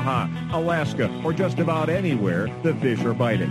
Baja, Alaska, or just about anywhere the fish are biting.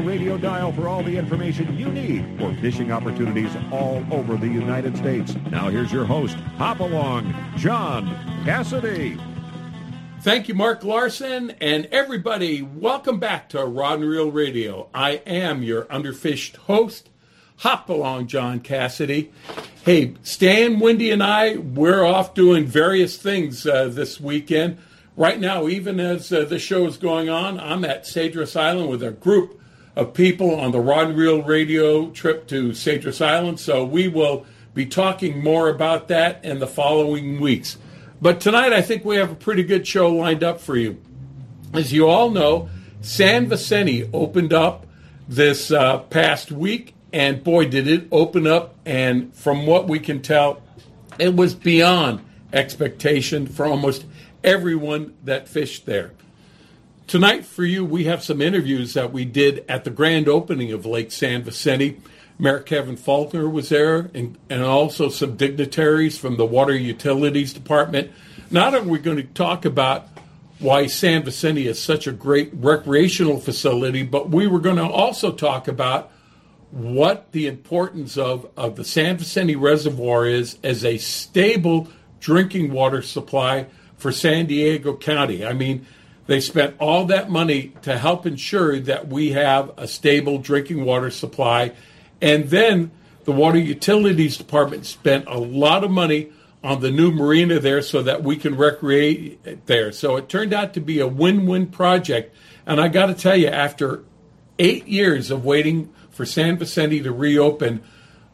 radio dial for all the information you need for fishing opportunities all over the United States. Now here's your host, Hop Along, John Cassidy. Thank you, Mark Larson, and everybody. Welcome back to Rod and Reel Radio. I am your underfished host, Hop Along John Cassidy. Hey, Stan, Wendy, and I, we're off doing various things uh, this weekend. Right now, even as uh, the show is going on, I'm at Cedros Island with a group of people on the Rod and Reel Radio trip to Cedros Island. So we will be talking more about that in the following weeks. But tonight, I think we have a pretty good show lined up for you. As you all know, San Vicente opened up this uh, past week, and boy, did it open up! And from what we can tell, it was beyond expectation for almost everyone that fished there. Tonight, for you, we have some interviews that we did at the grand opening of Lake San Vicente. Mayor Kevin Faulconer was there, and, and also some dignitaries from the Water Utilities Department. Not only are we going to talk about why San Vicente is such a great recreational facility, but we were going to also talk about what the importance of, of the San Vicente Reservoir is as a stable drinking water supply for San Diego County. I mean, they spent all that money to help ensure that we have a stable drinking water supply and then the Water Utilities Department spent a lot of money on the new marina there so that we can recreate it there. So it turned out to be a win win project. And I got to tell you, after eight years of waiting for San Vicente to reopen,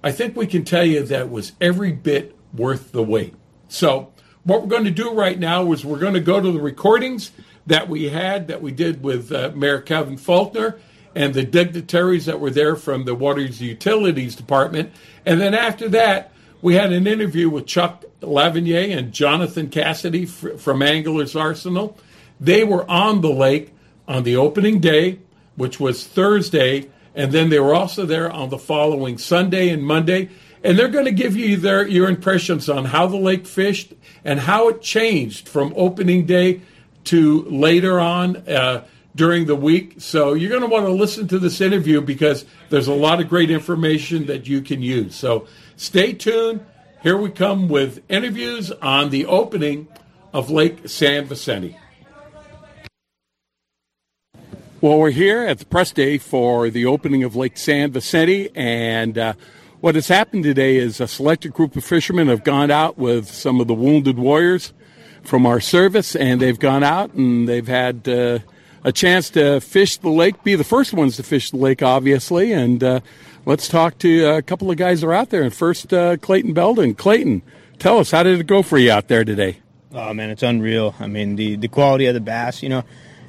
I think we can tell you that was every bit worth the wait. So, what we're going to do right now is we're going to go to the recordings that we had that we did with uh, Mayor Kevin Faulconer and the dignitaries that were there from the Water Utilities Department. And then after that, we had an interview with Chuck Lavinier and Jonathan Cassidy from Anglers Arsenal. They were on the lake on the opening day, which was Thursday, and then they were also there on the following Sunday and Monday. And they're going to give you their your impressions on how the lake fished and how it changed from opening day to later on. Uh, during the week. So you're going to want to listen to this interview because there's a lot of great information that you can use. So stay tuned. Here we come with interviews on the opening of Lake San Vicente. Well, we're here at the press day for the opening of Lake San Vicente, and uh, what has happened today is a selected group of fishermen have gone out with some of the wounded warriors from our service, and they've gone out and they've had. Uh, a chance to fish the lake, be the first ones to fish the lake, obviously. And uh, let's talk to a couple of guys that are out there. And first, uh, Clayton Belden. Clayton, tell us, how did it go for you out there today? Oh, man, it's unreal. I mean, the, the quality of the bass, you know,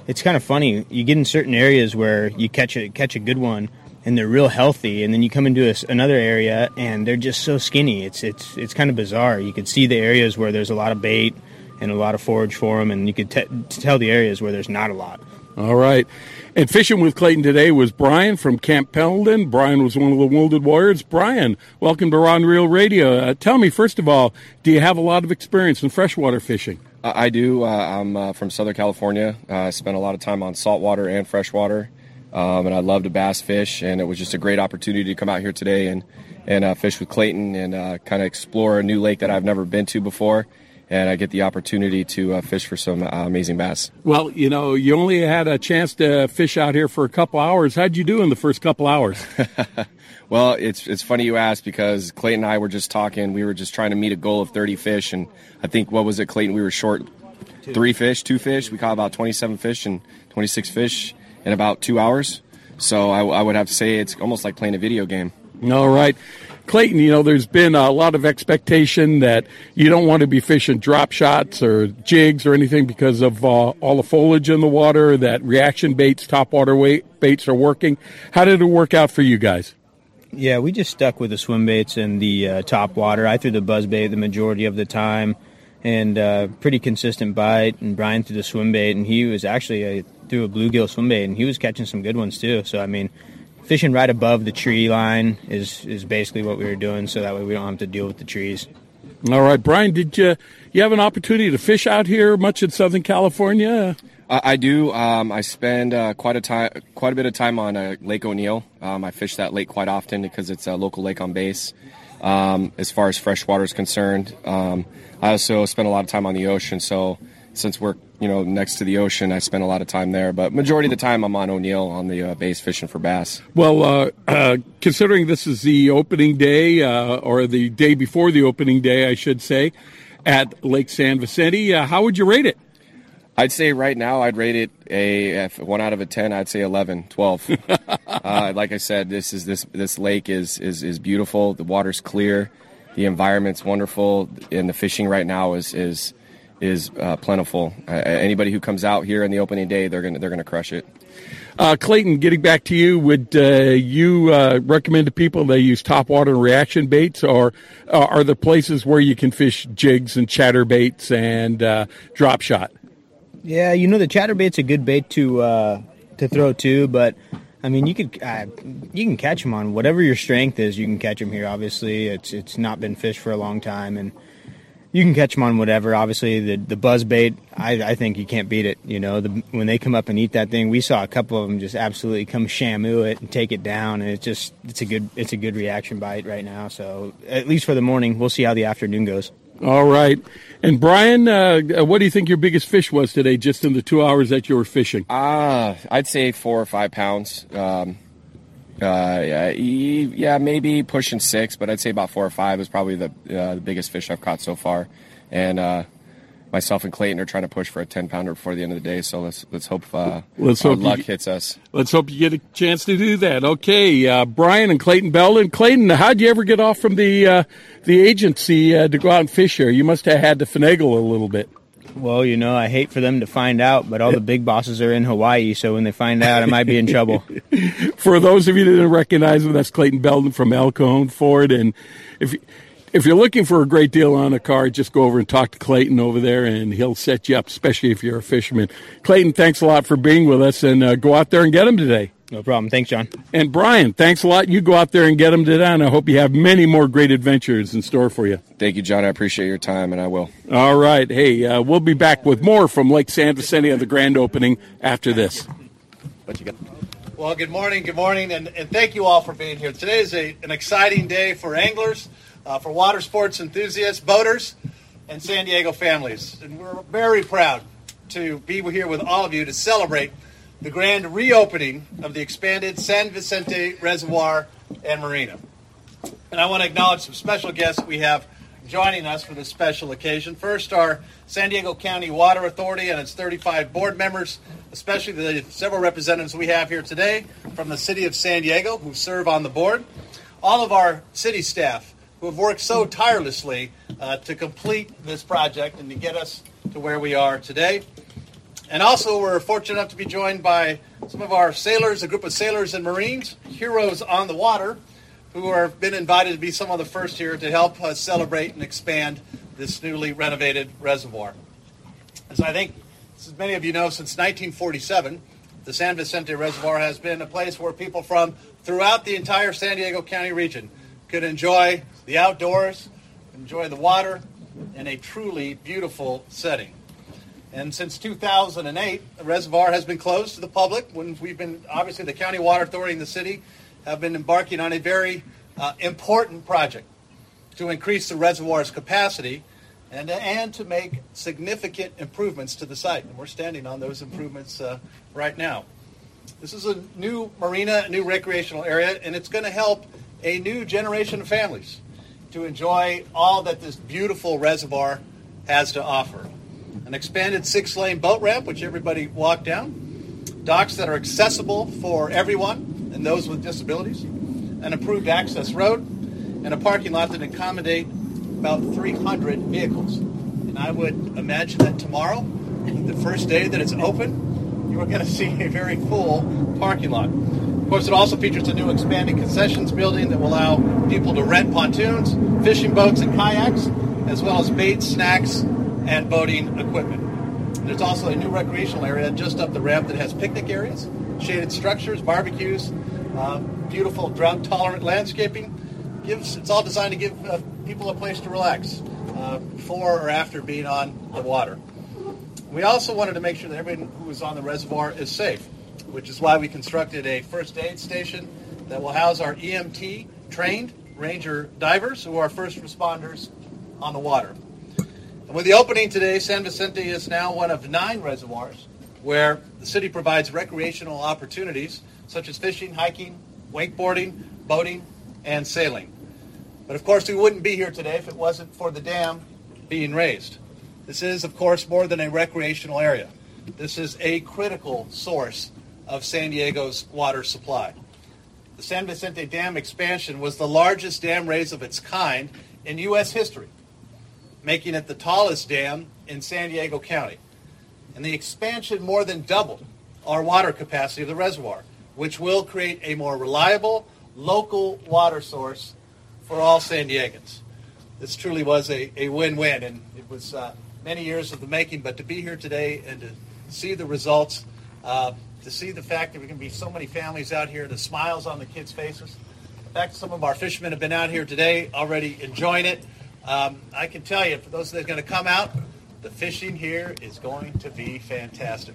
it's kind of funny. You get in certain areas where you catch a, catch a good one and they're real healthy, and then you come into a, another area and they're just so skinny. It's, it's, it's kind of bizarre. You can see the areas where there's a lot of bait and a lot of forage for them, and you could t- tell the areas where there's not a lot. All right. And fishing with Clayton today was Brian from Camp Pendleton. Brian was one of the Wounded Warriors. Brian, welcome to Rod Reel Radio. Uh, tell me, first of all, do you have a lot of experience in freshwater fishing? Uh, I do. Uh, I'm uh, from Southern California. Uh, I spent a lot of time on saltwater and freshwater, um, and I love to bass fish. And it was just a great opportunity to come out here today and and uh, fish with Clayton and kind of explore a new lake that I've never been to before and I get the opportunity to uh, fish for some uh, amazing bass. Well, you know, you only had a chance to fish out here for a couple hours. How'd you do in the first couple hours? well, it's it's funny you ask because Clayton and I were just talking. We were just trying to meet a goal of 30 fish, and I think what was it, Clayton? We were short three fish, two fish. We caught about 27 fish and 26 fish in about two hours. So I, I would have to say it's almost like playing a video game. All right. Clayton, you know, there's been a lot of expectation that you don't want to be fishing drop shots or jigs or anything because of uh, all the foliage in the water, that reaction baits, top water weight baits are working. How did it work out for you guys? Yeah, we just stuck with the swim baits and the uh, top water. I threw the buzz bait the majority of the time and uh, pretty consistent bite. And Brian threw the swim bait, and he was actually a, threw a bluegill swim bait, and he was catching some good ones too. So I mean, fishing right above the tree line is is basically what we were doing, so that way we don't have to deal with the trees. All right, Brian, did you you have an opportunity to fish out here much in Southern California? I, I do. Um, I spend uh, quite a time, quite a bit of time on uh, Lake O'Neill. Um, I fish that lake quite often because it's a local lake on base. Um, as far as freshwater is concerned, um, I also spend a lot of time on the ocean. So since we're you know next to the ocean, I spend a lot of time there. But majority of the time, I'm on O'Neill on the uh, base fishing for bass. Well, uh, uh, considering this is the opening day uh, or the day before the opening day, I should say, at Lake San Vicente, uh, how would you rate it? I'd say right now I'd rate it a one out of a ten. I'd say 11, 12. uh, like I said, this is this this lake is is is beautiful. The water's clear, the environment's wonderful, and the fishing right now is is is uh, plentiful. Uh, anybody who comes out here on the opening day, they're gonna they're gonna crush it. Uh, Clayton, getting back to you, would uh, you uh, recommend to people they use topwater and reaction baits, or uh, are there places where you can fish jigs and chatter baits and uh, drop shot? Yeah, you know the chatter chatterbait's a good bait to uh, to throw too, but I mean you could you can catch them on whatever your strength is. You can catch them here. Obviously, it's it's not been fished for a long time, and you can catch them on whatever. Obviously, the the buzz bait, I, I think you can't beat it. You know, the, when they come up and eat that thing, we saw a couple of them just absolutely come shamu it and take it down, and it's just it's a good it's a good reaction bite right now. So at least for the morning, we'll see how the afternoon goes. All right, and Brian, uh, what do you think your biggest fish was today, just in the two hours that you were fishing? Ah, uh, I'd say four or five pounds. Um, uh, yeah, yeah, maybe pushing six, but I'd say about four or five is probably the uh, the biggest fish I've caught so far. And uh, myself and Clayton are trying to push for a ten pounder before the end of the day. So let's let's hope uh, let's hope luck hits us. Let's hope you get a chance to do that. Okay, uh, Brian and Clayton Bell and Clayton, how'd you ever get off from the uh, the agency to go out and fish here? You must have had to finagle a little bit. Well, you know, I hate for them to find out, but all the big bosses are in Hawaii, so when they find out, I might be in trouble. for those of you that didn't recognize him, that's Clayton Belden from El Cajon Ford. And if if you're looking for a great deal on a car, just go over and talk to Clayton over there, and he'll set you up, especially if you're a fisherman. Clayton, thanks a lot for being with us, and uh, go out there and get him today. No problem. Thanks, John. And Brian, thanks a lot. You go out there and get them today, and I hope you have many more great adventures in store for you. Thank you, John. I appreciate your time, and I will. All right. Hey, uh, we'll be back with more from Lake San Vicente on the grand opening after this. What you got? Well, good morning, good morning, and, and thank you all for being here. Today is a, an exciting day for anglers, uh, for water sports enthusiasts, boaters, and San Diego families. And we're very proud to be here with all of you to celebrate – the grand reopening of the expanded San Vicente Reservoir and Marina. And I want to acknowledge some special guests we have joining us for this special occasion. First, our San Diego County Water Authority and its 35 board members, especially the several representatives we have here today from the City of San Diego who serve on the board. All of our city staff who have worked so tirelessly uh, to complete this project and to get us to where we are today. And also, we're fortunate enough to be joined by some of our sailors, a group of sailors and Marines, heroes on the water, who have been invited to be some of the first here to help us celebrate and expand this newly renovated reservoir. As I think, as many of you know, since 1947, the San Vicente Reservoir has been a place where people from throughout the entire San Diego County region could enjoy the outdoors, enjoy the water in a truly beautiful setting. And since 2008, the reservoir has been closed to the public when we've been, obviously, the County Water Authority and the city have been embarking on a very uh, important project to increase the reservoir's capacity and, and to make significant improvements to the site. And we're standing on those improvements uh, right now. This is a new marina, a new recreational area, and it's going to help a new generation of families to enjoy all that this beautiful reservoir has to offer. An expanded six lane boat ramp, which everybody walked down, docks that are accessible for everyone and those with disabilities, an improved access road, and a parking lot that accommodate about 300 vehicles. And I would imagine that tomorrow, the first day that it's open, you are going to see a very full parking lot. Of course, it also features a new expanded concessions building that will allow people to rent pontoons, fishing boats, and kayaks, as well as bait, snacks, and boating equipment. There's also a new recreational area just up the ramp that has picnic areas, shaded structures, barbecues, uh, beautiful drought-tolerant landscaping. Gives it's all designed to give uh, people a place to relax uh, before or after being on the water. We also wanted to make sure that everyone who is on the reservoir is safe which is why we constructed a first aid station that will house our EMT trained ranger divers who are first responders on the water. And with the opening today, San Vicente is now one of nine reservoirs where the city provides recreational opportunities such as fishing, hiking, wakeboarding, boating, and sailing. But of course, we wouldn't be here today if it wasn't for the dam being raised. This is, of course, more than a recreational area. This is a critical source of San Diego's water supply. The San Vicente Dam expansion was the largest dam raise of its kind in U.S. history, making it the tallest dam in San Diego County. And the expansion more than doubled our water capacity of the reservoir, which will create a more reliable local water source for all San Diegans. This truly was a, a win-win, and it was uh, many years of the making, but to be here today and to see the results uh, to see the fact that we're going to be so many families out here, the smiles on the kids' faces. In fact some of our fishermen have been out here today already enjoying it. Um, I can tell you, for those that are going to come out, the fishing here is going to be fantastic.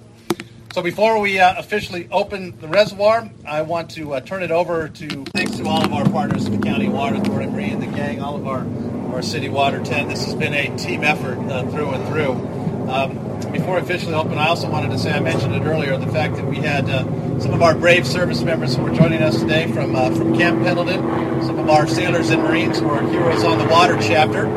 So before we uh, officially open the reservoir, I want to uh, turn it over to thanks to all of our partners, the County Water Authority, and the gang, all of our, our city water tent. This has been a team effort uh, through and through. Um, before officially open, I also wanted to say I mentioned it earlier the fact that we had uh, some of our brave service members who were joining us today from uh, from Camp Pendleton, some of our sailors and Marines who are heroes on the water chapter.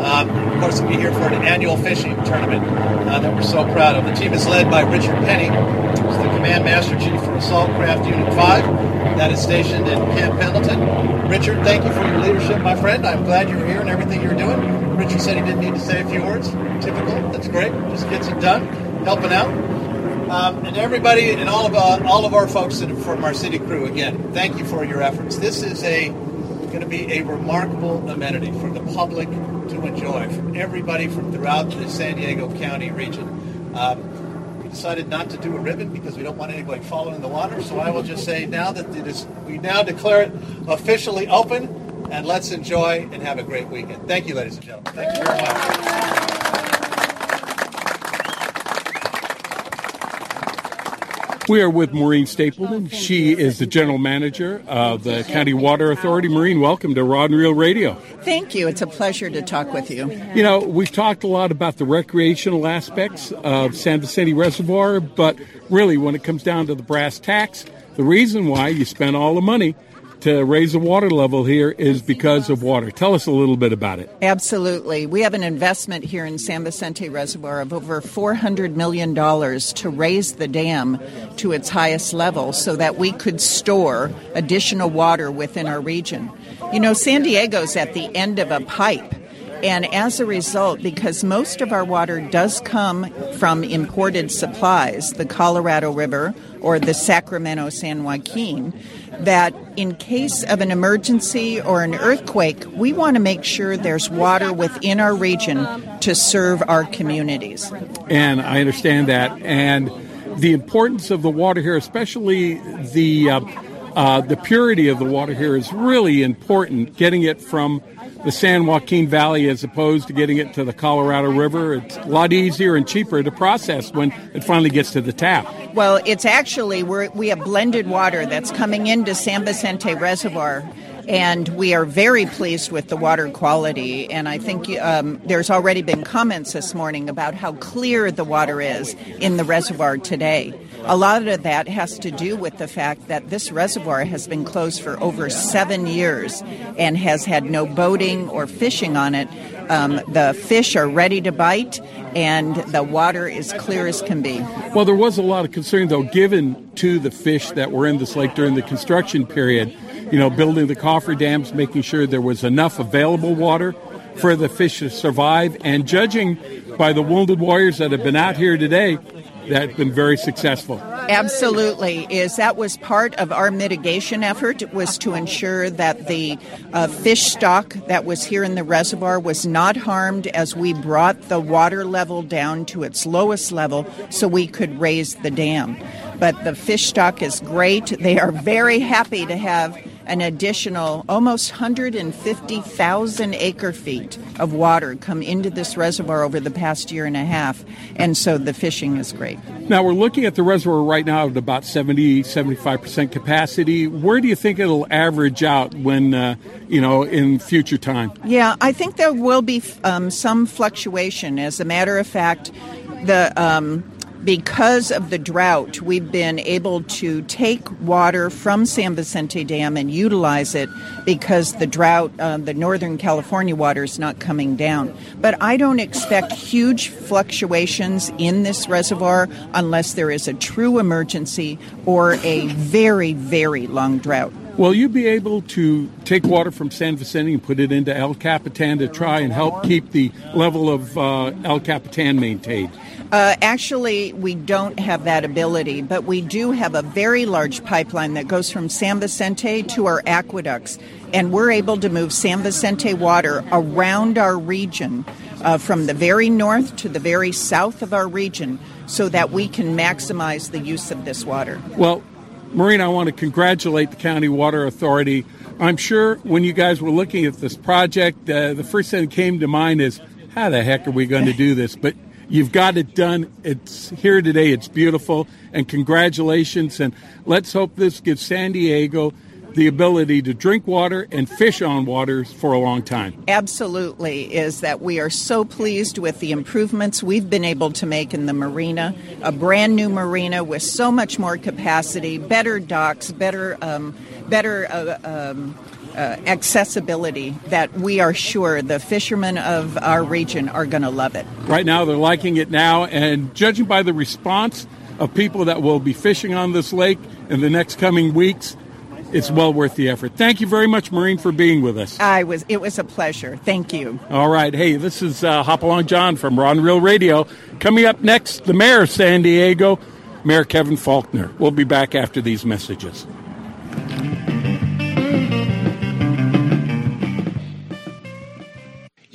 Um, of course, we'll be here for an annual fishing tournament uh, that we're so proud of. The team is led by Richard Penny, who's the Command Master Chief for Assault Craft Unit 5 that is stationed in Camp Pendleton. Richard, thank you for your leadership, my friend. I'm glad you're here and everything you're doing. Richard said he didn't need to say a few words. Typical. That's great. Just gets it done. Helping out. Um, and everybody and all of uh, all of our folks from our city crew again, thank you for your efforts. This is a going to be a remarkable amenity for the public to enjoy from everybody from throughout the San Diego County region. Um, decided not to do a ribbon because we don't want anybody following the water. So I will just say now that it is, we now declare it officially open, and let's enjoy and have a great weekend. Thank you, ladies and gentlemen. Thank you very much. We are with Maureen Stapleton. She is the general manager of the County Water Authority. Maureen, welcome to Rod and Reel Radio. Thank you. It's a pleasure to talk with you. You know, we've talked a lot about the recreational aspects of San Vicente Reservoir, but really, when it comes down to the brass tacks, the reason why you spend all the money to raise the water level here is because of water. Tell us a little bit about it. Absolutely. We have an investment here in San Vicente Reservoir of over $400 million to raise the dam to its highest level so that we could store additional water within our region. You know, San Diego's at the end of a pipe. And as a result, because most of our water does come from imported supplies, the Colorado River or the Sacramento San Joaquin, that in case of an emergency or an earthquake, we want to make sure there's water within our region to serve our communities. And I understand that. And the importance of the water here, especially the uh, uh, the purity of the water here, is really important. Getting it from the San Joaquin Valley as opposed to getting it to the Colorado River. It's a lot easier and cheaper to process when it finally gets to the tap. Well, it's actually we have blended water that's coming into San Vicente Reservoir and we are very pleased with the water quality. And I think um, there's already been comments this morning about how clear the water is in the reservoir today. A lot of that has to do with the fact that this reservoir has been closed for over seven years and has had no boating or fishing on it. Um, the fish are ready to bite, and the water is clear as can be. Well, there was a lot of concern, though, given to the fish that were in this lake during the construction period. You know, building the coffer dams, making sure there was enough available water for the fish to survive, and judging by the wounded warriors that have been out here today, that's been very successful. Absolutely, is that was part of our mitigation effort was to ensure that the uh, fish stock that was here in the reservoir was not harmed as we brought the water level down to its lowest level so we could raise the dam. But the fish stock is great. They are very happy to have an additional almost 150,000 acre feet of water come into this reservoir over the past year and a half, and so the fishing is great. Now, we're looking at the reservoir right now at about 70, 75% capacity. Where do you think it'll average out when, uh, you know, in future time? Yeah, I think there will be um, some fluctuation. As a matter of fact, the. Um, because of the drought, we've been able to take water from San Vicente Dam and utilize it because the drought, uh, the Northern California water is not coming down. But I don't expect huge fluctuations in this reservoir unless there is a true emergency or a very, very long drought. Will you be able to take water from San Vicente and put it into El Capitan to try and help keep the level of uh, El Capitan maintained? Uh, actually, we don't have that ability, but we do have a very large pipeline that goes from San Vicente to our aqueducts, and we're able to move San Vicente water around our region uh, from the very north to the very south of our region so that we can maximize the use of this water. Well, Maureen, I want to congratulate the County Water Authority. I'm sure when you guys were looking at this project, uh, the first thing that came to mind is, how the heck are we going to do this? But You've got it done. It's here today. It's beautiful. And congratulations. And let's hope this gives San Diego the ability to drink water and fish on waters for a long time. Absolutely, is that we are so pleased with the improvements we've been able to make in the marina. A brand new marina with so much more capacity, better docks, better, um, better. Uh, um, uh, accessibility that we are sure the fishermen of our region are going to love it. Right now, they're liking it now, and judging by the response of people that will be fishing on this lake in the next coming weeks, it's well worth the effort. Thank you very much, Maureen, for being with us. I was. It was a pleasure. Thank you. All right. Hey, this is uh, Hopalong John from Rod and Reel Radio. Coming up next, the mayor of San Diego, Mayor Kevin Faulconer. We'll be back after these messages.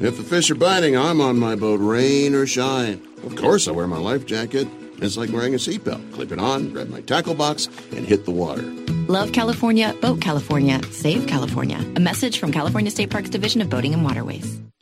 If the fish are biting, I'm on my boat, rain or shine. Of course, I wear my life jacket. It's like wearing a seatbelt. Clip it on, grab my tackle box, and hit the water. Love California, Boat California, Save California. A message from California State Parks Division of Boating and Waterways.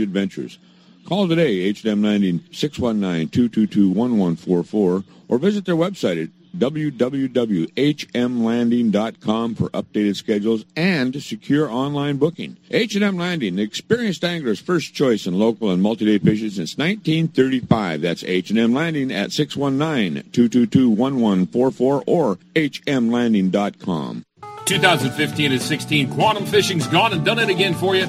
adventures. Call today, H&M 619-222-1144, or visit their website at www.hmlanding.com for updated schedules and secure online booking. H&M Landing, the experienced angler's first choice in local and multi-day fishing since 1935. That's H&M Landing at 619-222-1144 or hmlanding.com. 2015 and 16 Quantum Fishing's gone and done it again for you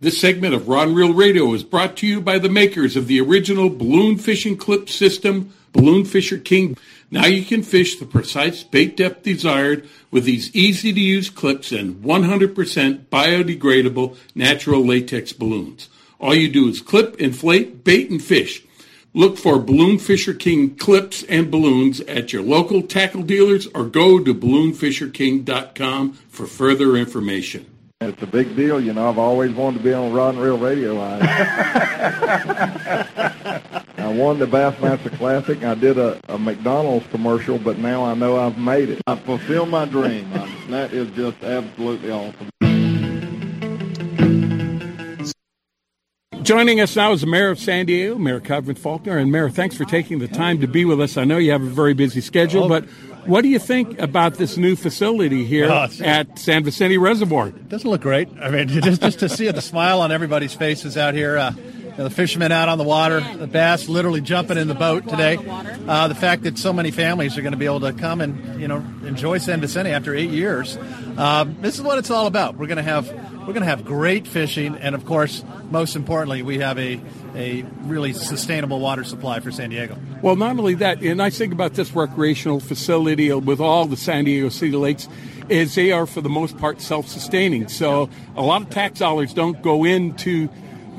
This segment of Rod and Reel Radio is brought to you by the makers of the original balloon fishing clip system, Balloon Fisher King. Now you can fish the precise bait depth desired with these easy to use clips and 100% biodegradable natural latex balloons. All you do is clip, inflate, bait, and fish. Look for Balloon Fisher King clips and balloons at your local tackle dealers or go to balloonfisherking.com for further information. It's a big deal, you know. I've always wanted to be on Rod and Reel Radio. I, I won the Bassmaster Classic. I did a, a McDonald's commercial, but now I know I've made it. I fulfilled my dream. I, that is just absolutely awesome. Joining us now is the Mayor of San Diego, Mayor Kevin Faulconer. And Mayor, thanks for taking the time to be with us. I know you have a very busy schedule, oh, but what do you think about this new facility here Oh, at San Vicente Reservoir? It doesn't look great. I mean, just just to see the smile on everybody's faces out here. Uh, you know, the fishermen out on the water, the bass literally jumping in the boat today. Uh, the fact that so many families are going to be able to come and you know enjoy San Vicente after eight years. Uh, this is what it's all about. We're going to have we're going to have great fishing, and of course, most importantly, we have a a really sustainable water supply for San Diego. Well, not only that, and I think about this recreational facility with all the San Diego City lakes, is they are for the most part self-sustaining. So a lot of tax dollars don't go into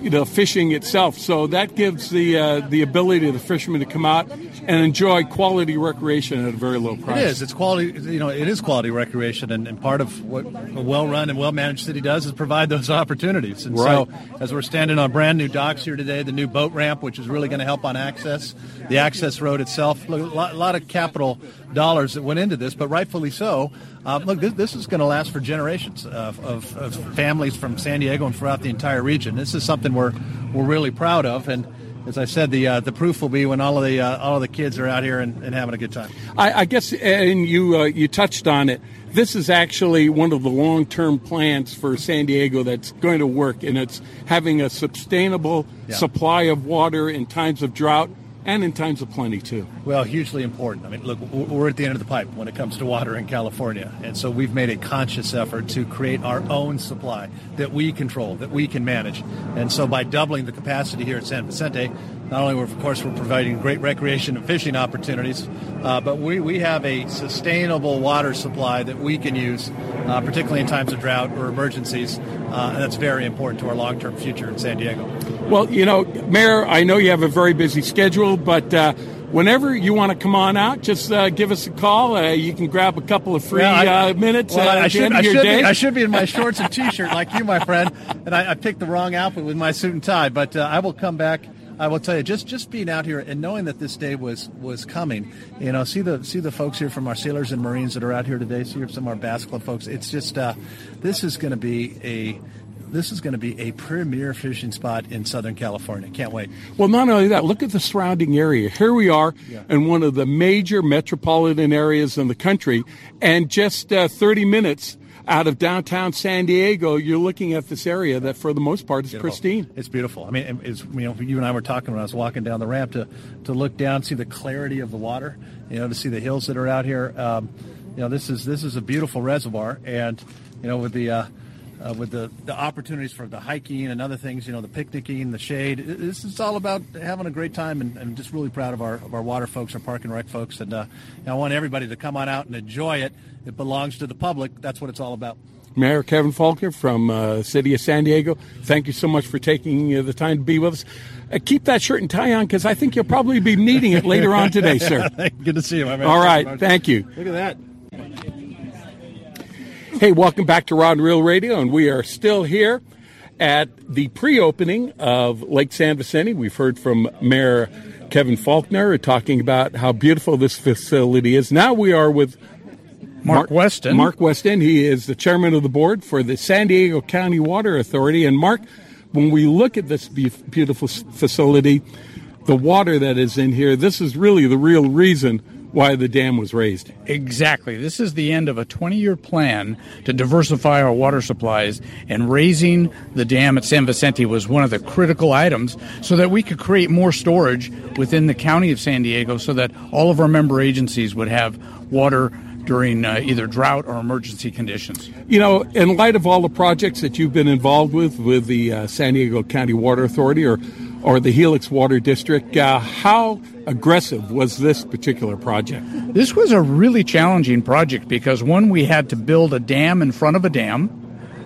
the fishing itself. So that gives the uh, the ability of the fishermen to come out and enjoy quality recreation at a very low price. It is. It's quality. You know, it is quality recreation, and, and part of what a well-run and well-managed city does is provide those opportunities. And Right. so, as we're standing on brand new docks here today, the new boat ramp, which is really going to help on access, the access road itself, look, a lot, lot of capital dollars that went into this, but rightfully so. Uh, look, this, this is going to last for generations of, of, of families from San Diego and throughout the entire region. This is something we're we're really proud of, and as I said, the uh, the proof will be when all of the uh, all of the kids are out here and, and having a good time. I, I guess, and you uh, you touched on it. This is actually one of the long term plans for San Diego that's going to work, and it's having a sustainable Yeah. supply of water in times of drought and in times of plenty too. Well, hugely important. I mean, look, we're at the end of the pipe when it comes to water in California. And so we've made a conscious effort to create our own supply that we control, that we can manage. And so by doubling the capacity here at San Vicente, not only, we're, of course, we're providing great recreation and fishing opportunities, uh, but we, we have a sustainable water supply that we can use, uh, particularly in times of drought or emergencies. Uh, and that's very important to our long term future in San Diego. Well, you know, Mayor, I know you have a very busy schedule, but uh, whenever you want to come on out, just uh, give us a call. Uh, you can grab a couple of free I- uh, minutes well, uh, I should, I should. Be, I should be in my shorts and t-shirt like you, my friend, and I, I picked the wrong outfit with my suit and tie. But uh, I will come back. I will tell you, just just being out here and knowing that this day was was coming, you know, see the see the folks here from our sailors and marines that are out here today. See some of our basketball folks. It's just uh, this is going to be a this is going to be a premier fishing spot in Southern California. Can't wait. Well, not only that, look at the surrounding area. Here we are Yeah. in one of the major metropolitan areas in the country, and just uh, 30 minutes out of downtown San Diego, you're looking at this area that, for the most part, is Beautiful. pristine. It's beautiful. I mean, it's you know, you and I were talking when I was walking down the ramp to to look down, see the clarity of the water, you know, to see the hills that are out here. Um, you know, this is this is a beautiful reservoir, and you know, with the uh, uh, with the, the opportunities for the hiking and other things, you know, the picnicking, the shade. This is all about having a great time, and I'm just really proud of our of our water folks, our park and rec folks, and uh, I want everybody to come on out and enjoy it. It belongs to the public. That's what it's all about. Mayor Kevin Faulconer from uh, City of San Diego, thank you so much for taking uh, the time to be with us. Uh, keep that shirt and tie on because I think you'll probably be needing it later on today, sir. Good to see you, my man. All right, thank you. Look at that. Hey, welcome back to Rod and Reel Radio, and we are still here at the pre-opening of Lake San Vicente. We've heard from Mayor Kevin Faulconer talking about how beautiful this facility is. Now we are with Mark Weston. Mark Weston. He is the chairman of the board for the San Diego County Water Authority. And Mark, when we look at this beautiful facility, the water that is in here, this is really the real reason why the dam was raised. Exactly. This is the end of a 20 year plan to diversify our water supplies, and raising the dam at San Vicente was one of the critical items so that we could create more storage within the county of San Diego so that all of our member agencies would have water during uh, either drought or emergency conditions. You know, in light of all the projects that you've been involved with, with the uh, San Diego County Water Authority or, or the Helix Water District, uh, how aggressive was this particular project? This was a really challenging project because one, we had to build a dam in front of a dam.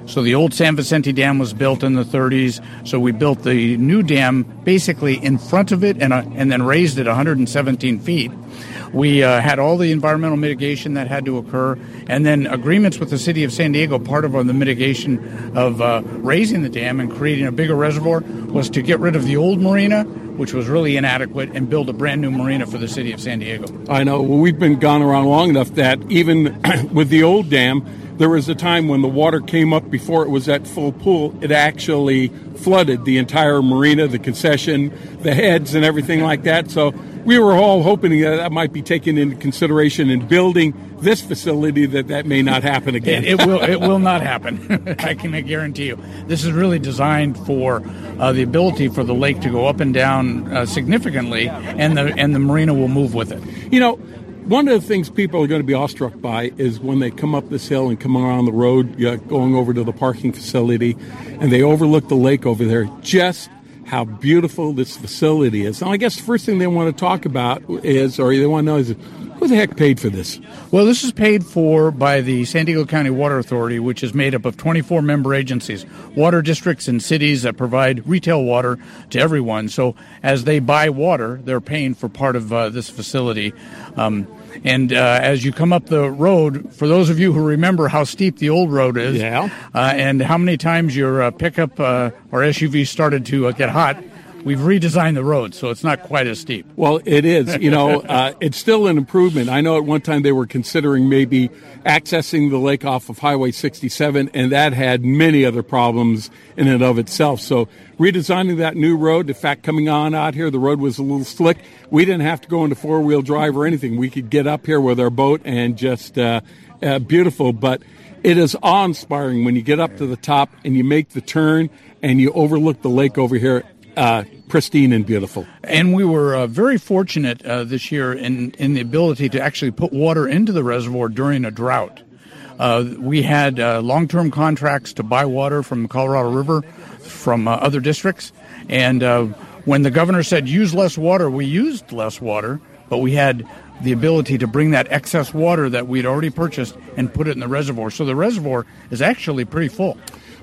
So the old San Vicente Dam was built in the 30s. So we built the new dam basically in front of it and, uh, and then raised it 117 feet. We uh, had all the environmental mitigation that had to occur, and then agreements with the city of San Diego. Part of uh, the mitigation of uh, raising the dam and creating a bigger reservoir was to get rid of the old marina, which was really inadequate, and build a brand new marina for the city of San Diego. I know well, we've been gone around long enough that even with the old dam, there was a time when the water came up before it was at full pool. It actually flooded the entire marina, the concession, the heads, and everything like that. So we were all hoping that that might be taken into consideration in building this facility. That that may not happen again. It, it will. It will not happen. I can guarantee you. This is really designed for uh, the ability for the lake to go up and down uh, significantly, and the and the marina will move with it. You know, one of the things people are going to be awestruck by is when they come up this hill and come around the road, going over to the parking facility, and they overlook the lake over there. Just how beautiful this facility is. And I guess the first thing they want to talk about is, or they want to know is, who the heck paid for this? Well, this is paid for by the San Diego County Water Authority, which is made up of 24 member agencies, water districts and cities that provide retail water to everyone. So as they buy water, they're paying for part of uh, this facility. Um, and uh, as you come up the road, for those of you who remember how steep the old road is, Yeah. uh, and how many times your uh, pickup uh, or SUV started to uh, get hot, we've redesigned the road so it's not quite as steep. Well, it is. You know, uh, it's still an improvement. I know at one time they were considering maybe accessing the lake off of Highway 67, and that had many other problems in and of itself. So redesigning that new road, in fact, coming on out here, the road was a little slick. We didn't have to go into four wheel drive or anything. We could get up here with our boat and just uh, uh, beautiful. But it is awe inspiring when you get up to the top and you make the turn and you overlook the lake over here. Uh, pristine and beautiful. And we were uh, very fortunate uh, this year in, in the ability to actually put water into the reservoir during a drought. Uh, we had uh, long term contracts to buy water from the Colorado River from uh, other districts. And when the governor said use less water, we used less water, but we had the ability to bring that excess water that we'd already purchased and put it in the reservoir. So the reservoir is actually pretty full.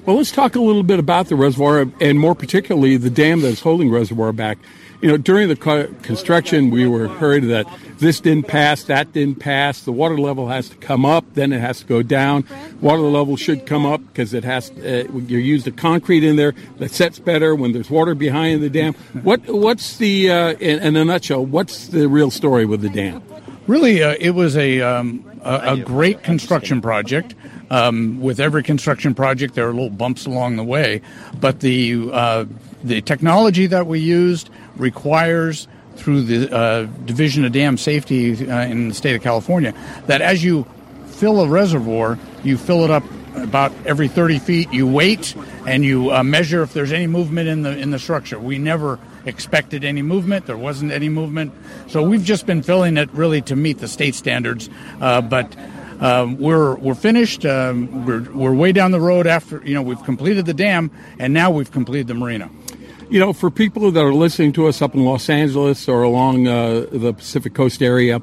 Well, let's talk a little bit about the reservoir and more particularly the dam that's holding reservoir back. You know, during the construction, we were heard that this didn't pass, that didn't pass. The water level has to come up, then it has to go down. Water level should come up because it has. Uh, you use the concrete in there that sets better when there's water behind the dam. What what's the uh, in, in a nutshell? What's the real story with the dam? Really, uh, it was a um, a, a great construction project. Um, with every construction project, there are little bumps along the way, but the uh, the technology that we used requires through the uh, Division of Dam Safety uh, in the state of California that as you fill a reservoir, you fill it up about every 30 feet. You wait and you uh, measure if there's any movement in the in the structure. We never expected any movement. There wasn't any movement, so we've just been filling it really to meet the state standards. Uh, but um, we're we're finished. Um, we're we're way down the road after you know we've completed the dam and now we've completed the marina. You know, for people that are listening to us up in Los Angeles or along uh, the Pacific Coast area,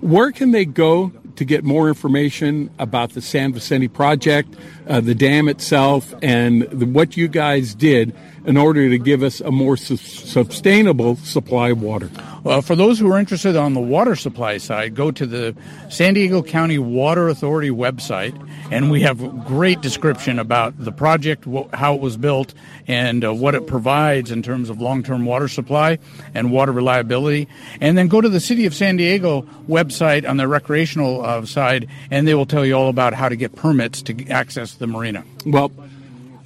where can they go to get more information about the San Vicente project, uh, the dam itself, and the, what you guys did in order to give us a more su- sustainable supply of water? Well, for those who are interested on the water supply side, go to the San Diego County Water Authority website, and we have a great description about the project, wh- how it was built, and uh, what it provides in terms of long-term water supply and water reliability. And then go to the City of San Diego website on the recreational uh, side, and they will tell you all about how to get permits to access the marina. Well,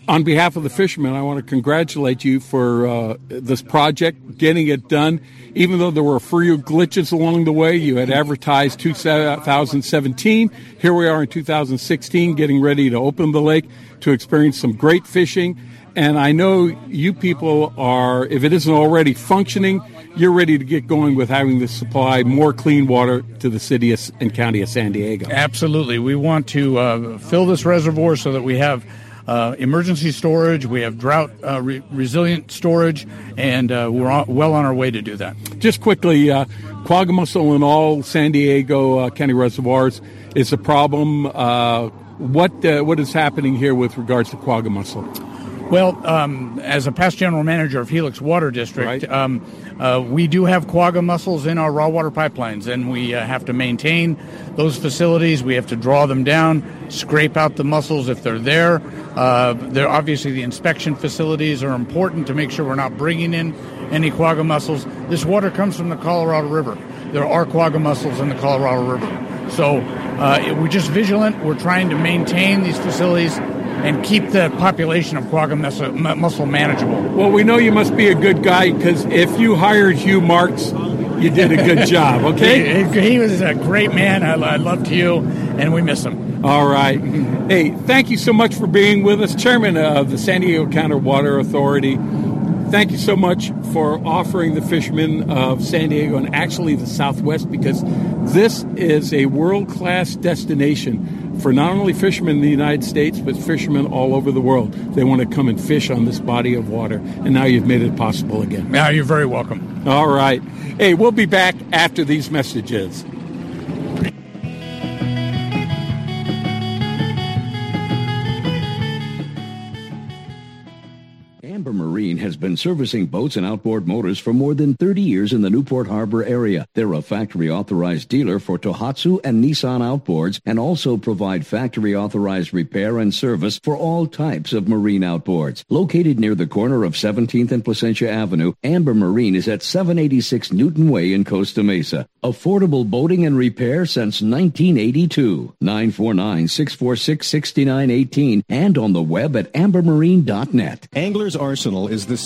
on behalf of the fishermen, I want to congratulate you for uh, this project, getting it done. Even though there were a few glitches along the way, you had advertised 2017. Here we are in 2016, getting ready to open the lake to experience some great fishing. And I know you people are, if it isn't already functioning, you're ready to get going with having to supply more clean water to the city and county of San Diego. Absolutely. We want to uh, fill this reservoir so that we have uh, emergency storage, we have drought uh, re- resilient storage, and uh, we're on, well on our way to do that. Just quickly, uh, quagga mussel in all San Diego uh, County reservoirs is a problem. Uh, what what is happening here with regards to quagga mussel? Well, um, as a past general manager of Helix Water District, right. um, uh, we do have quagga mussels in our raw water pipelines, and we uh, have to maintain those facilities. We have to draw them down, scrape out the mussels if they're there. Uh, they're obviously the inspection facilities are important to make sure we're not bringing in any quagga mussels. This water comes from the Colorado River. There are quagga mussels in the Colorado River, so uh, we're just vigilant. We're trying to maintain these facilities and keep the population of quagga mussel, mussel manageable. Well, we know you must be a good guy because if you hired Hugh Marks, you did a good job, okay? he, he, was a great man. I, I loved Hugh, and we miss him. All right. Hey, thank you so much for being with us, Chairman of the San Diego County Water Authority. Thank you so much for offering the fishermen of San Diego and actually the Southwest because this is a world class destination for not only fishermen in the United States, but fishermen all over the world. They want to come and fish on this body of water, and now you've made it possible again. Now you're very welcome. All right. Hey, we'll be back after these messages. Has been servicing boats and outboard motors for more than 30 years in the Newport Harbor area. They're a factory authorized dealer for Tohatsu and Nissan outboards and also provide factory authorized repair and service for all types of marine outboards. Located near the corner of 17th and Placentia Avenue, Amber Marine is at 786 Newton Way in Costa Mesa. Affordable boating and repair since 1982. 949-646-6918 and on the web at ambermarine.net. Angler's Arsenal is the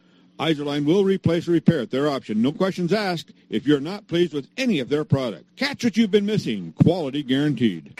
Izorline will replace or repair at their option. No questions asked if you're not pleased with any of their products. Catch what you've been missing. Quality guaranteed.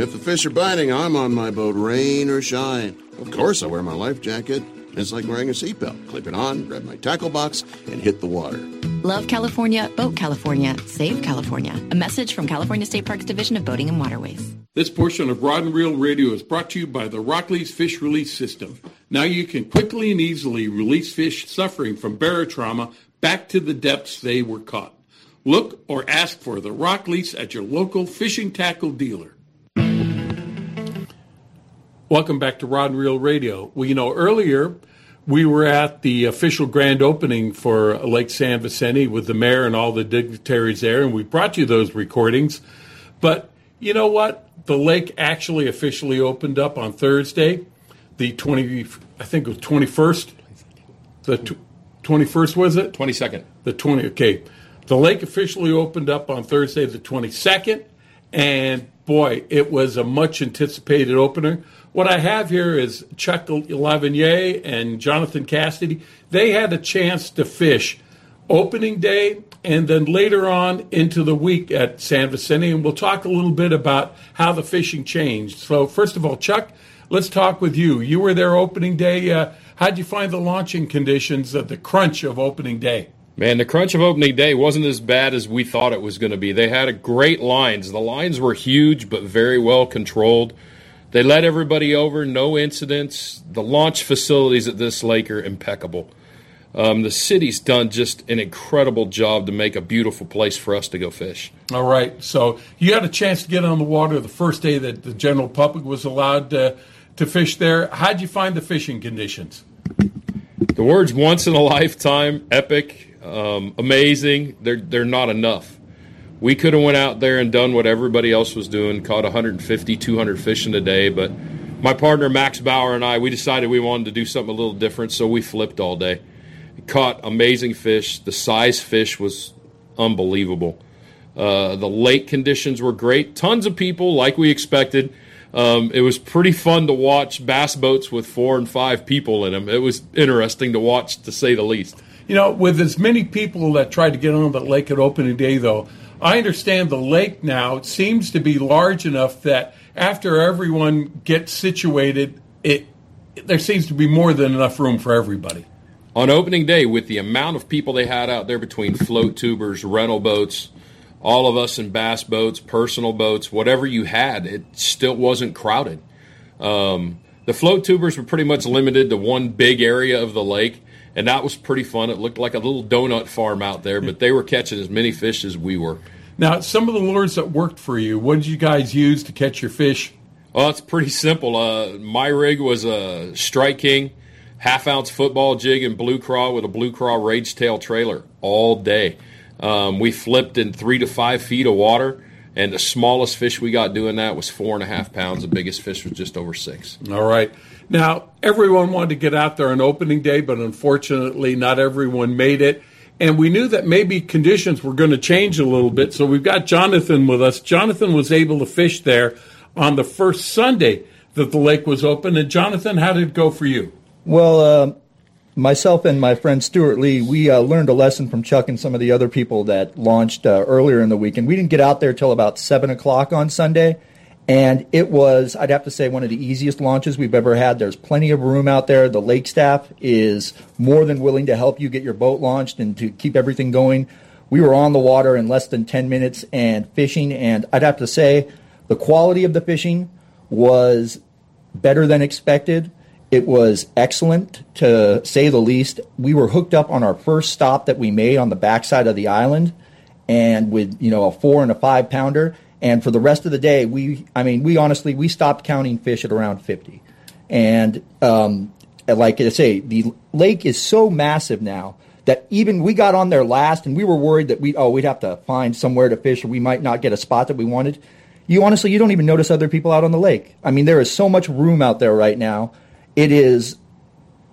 If the fish are biting, I'm on my boat, rain or shine. Of course, I wear my life jacket. It's like wearing a seatbelt. Clip it on, grab my tackle box, and hit the water. Love California, Boat California, Save California. A message from California State Parks Division of Boating and Waterways. This portion of Rod and Reel Radio is brought to you by the RokLees Fish Release System. Now you can quickly and easily release fish suffering from barotrauma back to the depths they were caught. Look or ask for the RokLees at your local fishing tackle dealer. Welcome back to Rod and Reel Radio. Well, you know, earlier we were at the official grand opening for Lake San Vicente with the mayor and all the dignitaries there, and we brought you those recordings. But you know what? The lake actually officially opened up on Thursday, the 20, I think it was 21st. The tw- 21st was it? 22nd. The 20, okay. The lake officially opened up on Thursday, the 22nd, and boy, it was a much anticipated opener. What I have here is Chuck Lavinier and Jonathan Cassidy. They had a chance to fish opening day and then later on into the week at San Vicente. And we'll talk a little bit about how the fishing changed. So, first of all, Chuck, let's talk with you. You were there opening day. Uh, how'd you find the launching conditions at the crunch of opening day? Man, the crunch of opening day wasn't as bad as we thought it was going to be. They had a great lines. The lines were huge, but very well controlled. They let everybody over, no incidents. The launch facilities at this lake are impeccable. Um, the city's done just an incredible job to make a beautiful place for us to go fish. All right. So you had a chance to get on the water the first day that the general public was allowed to, to fish there. How'd you find the fishing conditions? The words once in a lifetime, epic, um, amazing, they're, they're not enough we could have went out there and done what everybody else was doing, caught 150, 200 fish in a day. But my partner Max Bauer and I, we decided we wanted to do something a little different, so we flipped all day. Caught amazing fish. The size fish was unbelievable. Uh, the lake conditions were great. Tons of people, like we expected. Um, it was pretty fun to watch bass boats with four and five people in them. It was interesting to watch, to say the least. You know, with as many people that tried to get on the lake at opening day, though, I understand the lake now seems to be large enough that after everyone gets situated, it there seems to be more than enough room for everybody. On opening day, with the amount of people they had out there between float tubers, rental boats, all of us in bass boats, personal boats, whatever you had, it still wasn't crowded. Um, the float tubers were pretty much limited to one big area of the lake and that was pretty fun. It looked like a little donut farm out there, but they were catching as many fish as we were. Now, some of the lures that worked for you, what did you guys use to catch your fish? Well, it's pretty simple. Uh, my rig was a Strike King half ounce football jig and blue craw with a blue craw rage tail trailer all day. Um, we flipped in three to five feet of water, and the smallest fish we got doing that was four and a half pounds. The biggest fish was just over six. All right. Now, everyone wanted to get out there on opening day, but unfortunately, not everyone made it. And we knew that maybe conditions were going to change a little bit. So we've got Jonathan with us. Jonathan was able to fish there on the first Sunday that the lake was open. And Jonathan, how did it go for you? Well, uh, myself and my friend Stuart Lee, we uh, learned a lesson from Chuck and some of the other people that launched uh, earlier in the week. And we didn't get out there till about 7 o'clock on Sunday. And it was, I'd have to say, one of the easiest launches we've ever had. There's plenty of room out there. The lake staff is more than willing to help you get your boat launched and to keep everything going. We were on the water in less than 10 minutes and fishing. And I'd have to say, the quality of the fishing was better than expected. It was excellent, to say the least. We were hooked up on our first stop that we made on the backside of the island, and with you know a four and a five pounder, and for the rest of the day, we, I mean, we honestly, we stopped counting fish at around 50. And um, like I say, the lake is so massive now that even we got on there last and we were worried that we, oh, we'd have to find somewhere to fish or we might not get a spot that we wanted. you honestly you don't even notice other people out on the lake. I mean, there is so much room out there right now. It is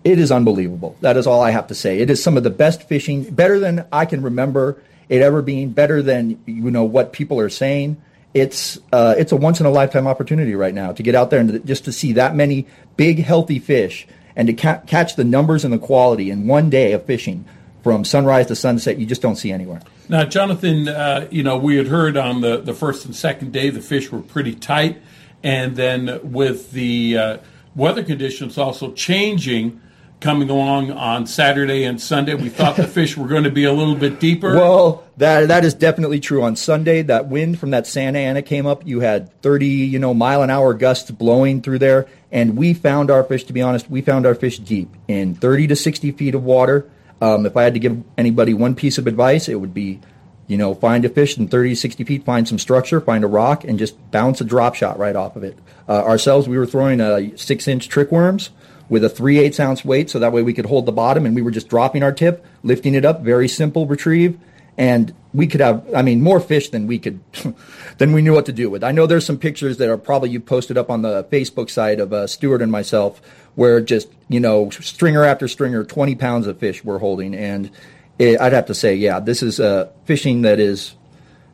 it is unbelievable. That is all I have to say. It is some of the best fishing, better than I can remember it ever being, better than you know what people are saying. It's uh, it's a once in a lifetime opportunity right now to get out there and to, just to see that many big healthy fish and to ca- catch the numbers and the quality in one day of fishing from sunrise to sunset. You just don't see anywhere. Now, Jonathan, uh, you know we had heard on the the first and second day the fish were pretty tight, and then with the uh, weather conditions also changing coming along on Saturday and Sunday. We thought the fish were going to be a little bit deeper. Well, that that is definitely true. On Sunday, that wind from that Santa Ana came up. You had 30, you know, mile an hour gusts blowing through there, and we found our fish. To be honest, we found our fish deep in 30 to 60 feet of water. Um, if I had to give anybody one piece of advice, it would be, you know, find a fish in 30 to 60 feet, find some structure, find a rock, and just bounce a drop shot right off of it. Uh, ourselves, we were throwing uh, six inch trick worms with a 3 8 ounce weight so that way we could hold the bottom and we were just dropping our tip, lifting it up, very simple retrieve. And we could have, I mean, more fish than we could, than we knew what to do with. I know there's some pictures that are probably you posted up on the Facebook site of uh, Stuart and myself where just, you know, stringer after stringer, 20 pounds of fish we're holding. And it, I'd have to say, yeah, this is uh, fishing that is,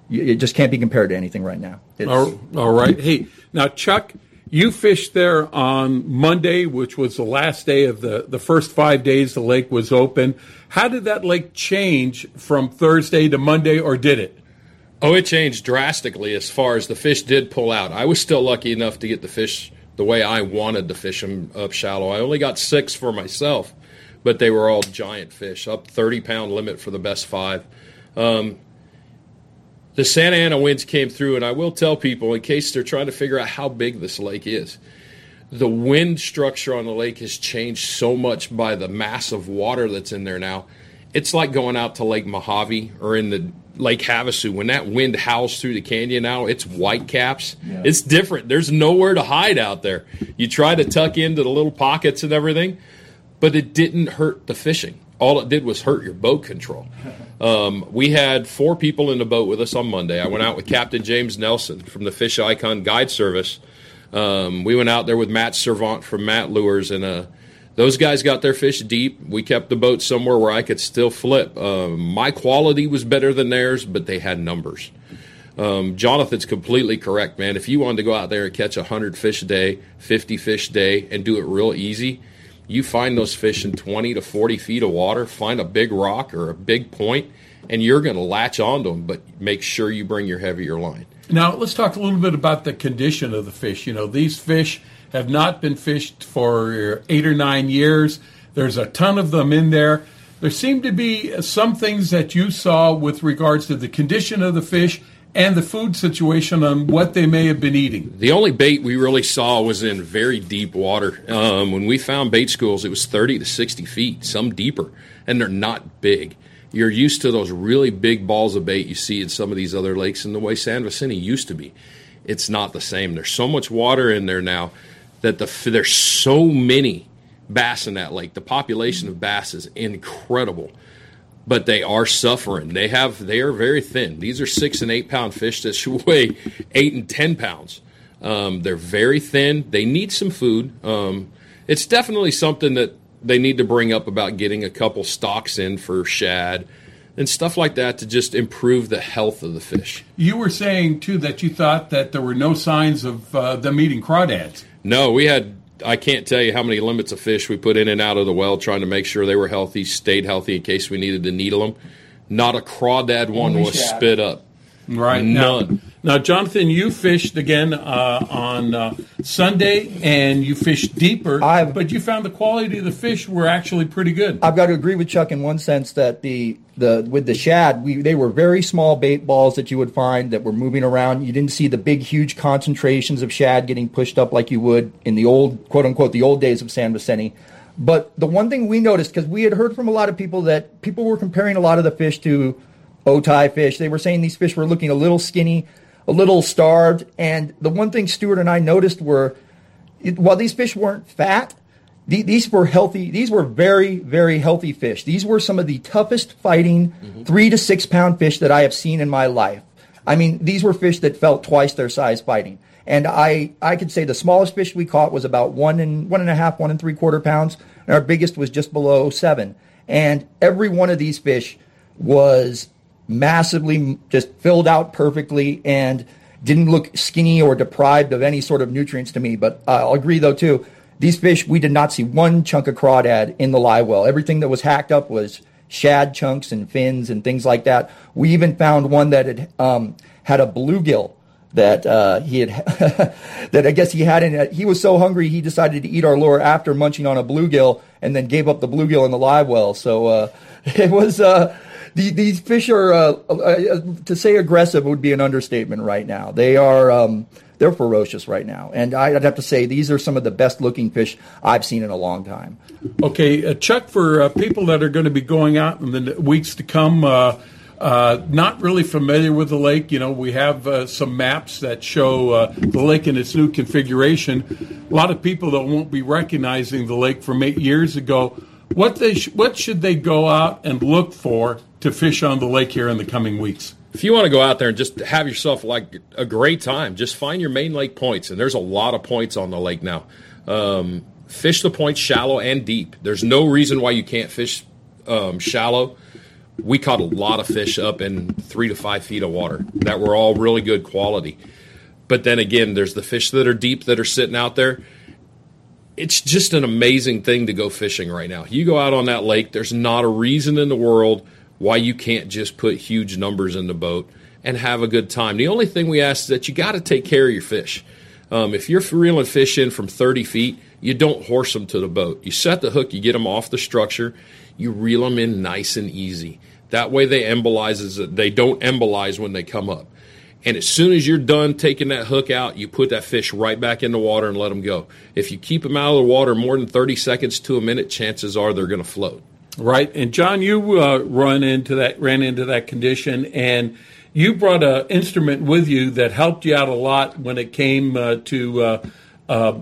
it just can't be compared to anything right now. All, all right. Hey, now, Chuck, you fished there on Monday, which was the last day of the, the first five days the lake was open. How did that lake change from Thursday to Monday, or did it? Oh, it changed drastically as far as the fish did pull out. I was still lucky enough to get the fish the way I wanted to fish them up shallow. I only got six for myself, but they were all giant fish, up 30 pound limit for the best five. Um, the Santa Ana winds came through, and I will tell people in case they're trying to figure out how big this lake is. The wind structure on the lake has changed so much by the mass of water that's in there now. It's like going out to Lake Mojave or in the Lake Havasu. When that wind howls through the canyon now, it's white caps. Yeah. It's different. There's nowhere to hide out there. You try to tuck into the little pockets and everything, but it didn't hurt the fishing. All it did was hurt your boat control. Um, we had four people in the boat with us on Monday. I went out with Captain James Nelson from the Fish Icon Guide Service. Um, we went out there with Matt Servant from Matt Lures, and uh, those guys got their fish deep. We kept the boat somewhere where I could still flip. Um, my quality was better than theirs, but they had numbers. Um, Jonathan's completely correct, man. If you wanted to go out there and catch 100 fish a day, 50 fish a day, and do it real easy, you find those fish in 20 to 40 feet of water, find a big rock or a big point, and you're going to latch onto them, but make sure you bring your heavier line. Now, let's talk a little bit about the condition of the fish. You know, these fish have not been fished for eight or nine years. There's a ton of them in there. There seem to be some things that you saw with regards to the condition of the fish and the food situation on what they may have been eating. The only bait we really saw was in very deep water. Um, when we found bait schools, it was 30 to 60 feet, some deeper, and they're not big. You're used to those really big balls of bait you see in some of these other lakes and the way San Vicente used to be. It's not the same. There's so much water in there now that the there's so many bass in that lake. The population of bass is incredible but they are suffering. They have they are very thin. These are six and eight pound fish that should weigh eight and ten pounds. Um, they're very thin. They need some food. Um, it's definitely something that they need to bring up about getting a couple stocks in for shad and stuff like that to just improve the health of the fish. You were saying too that you thought that there were no signs of uh, them eating crawdads. No, we had I can't tell you how many limits of fish we put in and out of the well, trying to make sure they were healthy, stayed healthy in case we needed to needle them. Not a crawdad one was spit up. Right. None. Now, Jonathan, you fished again uh, on uh, Sunday, and you fished deeper, I've, but you found the quality of the fish were actually pretty good. I've got to agree with Chuck in one sense that the the with the shad, we they were very small bait balls that you would find that were moving around. You didn't see the big, huge concentrations of shad getting pushed up like you would in the old quote unquote the old days of San Vicente. But the one thing we noticed because we had heard from a lot of people that people were comparing a lot of the fish to Otay fish. They were saying these fish were looking a little skinny, a little starved. And the one thing Stuart and I noticed were while these fish weren't fat, these were healthy. These were very, very healthy fish. These were some of the toughest fighting mm-hmm. three to six pound fish that I have seen in my life. I mean, these were fish that felt twice their size fighting. And I, I could say the smallest fish we caught was about one and one and a half, one and three quarter pounds. And our biggest was just below seven. And every one of these fish was massively just filled out perfectly and didn't look skinny or deprived of any sort of nutrients to me. But uh, I'll agree though too, these fish we did not see one chunk of crawdad in the live well. Everything that was hacked up was shad chunks and fins and things like that. We even found one that had um, had a bluegill that uh, he had that I guess he had in it. He was so hungry he decided to eat our lure after munching on a bluegill and then gave up the bluegill in the live well. So uh, it was uh, the, these fish are uh, uh, to say aggressive would be an understatement right now. They are. Um, they're ferocious right now, and I'd have to say these are some of the best looking fish I've seen in a long time. Okay, uh, Chuck, for people that are going to be going out in the weeks to come, uh, not really familiar with the lake. You know, we have uh, some maps that show uh, the lake in its new configuration. A lot of people that won't be recognizing the lake from eight years ago. What they sh- what should they go out and look for to fish on the lake here in the coming weeks? If you want to go out there and just have yourself like a great time, just find your main lake points, and there's a lot of points on the lake now. Um, fish the points shallow and deep. There's no reason why you can't fish um, shallow we caught a lot of fish up in three to five feet of water that were all really good quality. But then again, there's the fish that are deep that are sitting out there. It's just an amazing thing to go fishing right now. You go out on that lake, there's not a reason in the world why you can't just put huge numbers in the boat and have a good time. The only thing we ask is that you got to take care of your fish. Um, if you're reeling fish in from 30 feet, you don't horse them to the boat. You set the hook, you get them off the structure, you reel them in nice and easy. That way they embolize they don't embolize when they come up. And as soon as you're done taking that hook out, you put that fish right back in the water and let them go. If you keep them out of the water more than 30 seconds to a minute, chances are they're going to float. Right. And John, you uh, run into that ran into that condition and you brought an instrument with you that helped you out a lot when it came uh, to uh, uh,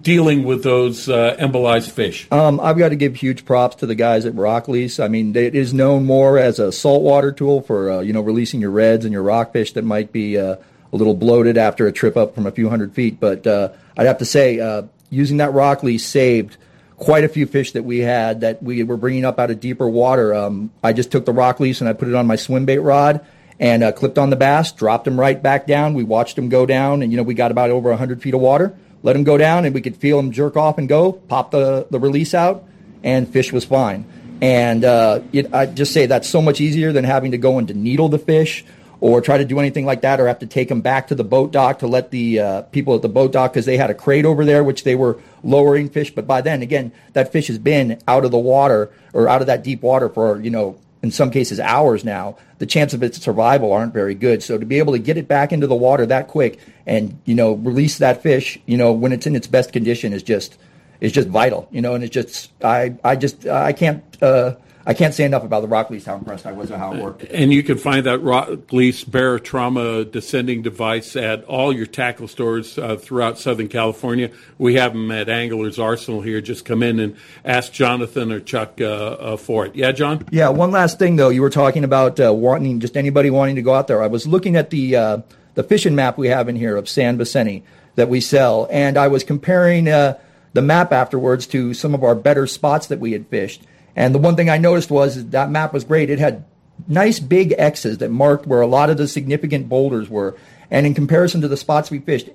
dealing with those uh, embolized fish? Um, I've got to give huge props to the guys at RokLees. I mean, it is known more as a saltwater tool for uh, you know releasing your reds and your rockfish that might be a little bloated after a trip up from a few hundred feet. But I'd have to say, using that Rockley saved quite a few fish that we had that we were bringing up out of deeper water. Um, I just took the RokLees and I put it on my swim bait rod and uh, clipped on the bass, dropped them right back down. We watched them go down, and you know we got about over 100 feet of water let them go down, and we could feel them jerk off and go, pop the, the release out, and fish was fine. And uh, it, I just say that's so much easier than having to go and to needle the fish or try to do anything like that or have to take them back to the boat dock to let the uh, people at the boat dock because they had a crate over there which they were lowering fish but by then again that fish has been out of the water or out of that deep water for you know in some cases hours now, the chance of its survival aren't very good. So to be able to get it back into the water that quick and you know release that fish, you know when it's in its best condition is just is just vital. You know, and it's just I I just I can't. Uh, I can't say enough about the RokLees how impressed I was with how it worked. And you can find that RokLees Barotrauma descending device at all your tackle stores uh, throughout Southern California. We have them at Anglers Arsenal here. Just come in and ask Jonathan or Chuck uh, uh, for it. Yeah, John? Yeah, one last thing, though. You were talking about uh, wanting just anybody wanting to go out there. I was looking at the, uh, the fishing map we have in here of San Vicente that we sell, and I was comparing uh, the map afterwards to some of our better spots that we had fished and the one thing I noticed was that map was great. It had nice big X's that marked where a lot of the significant boulders were. And in comparison to the spots we fished,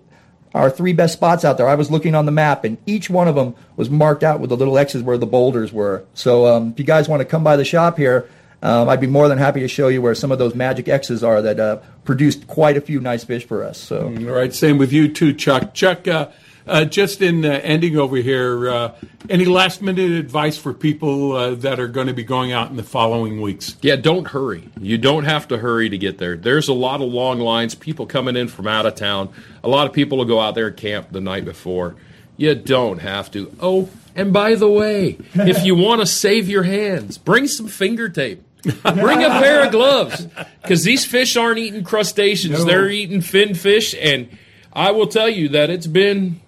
our three best spots out there, I was looking on the map, and each one of them was marked out with the little X's where the boulders were. So um, if you guys want to come by the shop here, um, I'd be more than happy to show you where some of those magic X's are that uh, produced quite a few nice fish for us. So, all right, same with you too, Chuck. Chuck, uh, uh, just in uh, ending over here, uh, any last minute advice for people uh, that are going to be going out in the following weeks? Yeah, don't hurry. You don't have to hurry to get there. There's a lot of long lines, people coming in from out of town. A lot of people will go out there and camp the night before. You don't have to. Oh, and by the way, if you want to save your hands, bring some finger tape. Bring a pair of gloves because these fish aren't eating crustaceans; no. they're eating fin fish. And I will tell you that it's been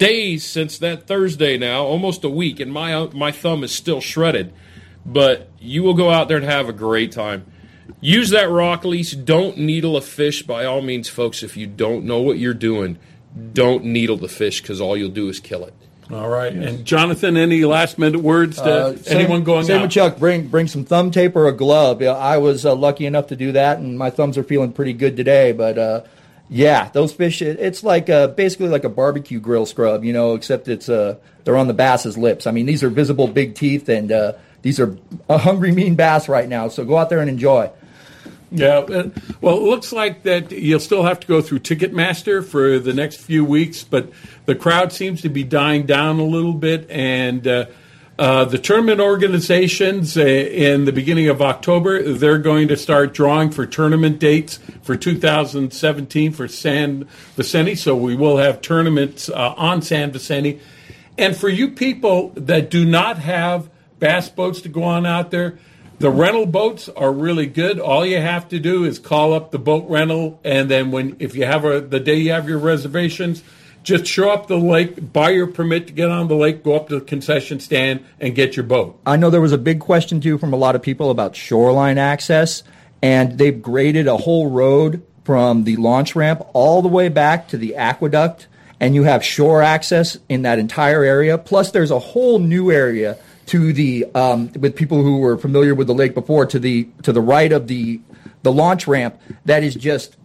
days since that Thursday now, almost a week, and my my thumb is still shredded. But you will go out there and have a great time. Use that RokLees. Don't needle a fish by all means, folks. If you don't know what you're doing, don't needle the fish because all you'll do is kill it. All right. And Jonathan, any last minute words to Uh, same- anyone going Same out? with Chuck. Bring bring some thumb tape or a glove. Yeah, I was uh, lucky enough to do that, and my thumbs are feeling pretty good today. But uh, yeah, those fish. It, it's like uh, basically like a barbecue grill scrub, you know, except it's uh, they're on the bass's lips. I mean, these are visible big teeth, and uh, these are a hungry, mean bass right now. So go out there and enjoy. Yeah. uh, Well, it looks like that you'll still have to go through Ticketmaster for the next few weeks, but the crowd seems to be dying down a little bit, and uh, uh, the tournament organizations uh, in the beginning of October they're going to start drawing for tournament dates for 2017 for San Vicente. So we will have tournaments uh, on San Vicente, and for you people that do not have bass boats to go on out there. The rental boats are really good. All you have to do is call up the boat rental, and then when if you have a, the day you have your reservations, just show up the lake, buy your permit to get on the lake, go up to the concession stand, and get your boat. I know there was a big question too from a lot of people about shoreline access, and they've graded a whole road from the launch ramp all the way back to the aqueduct, and you have shore access in that entire area. Plus, there's a whole new area to the um, with people who were familiar with the lake before to the to the right of the the launch ramp that is just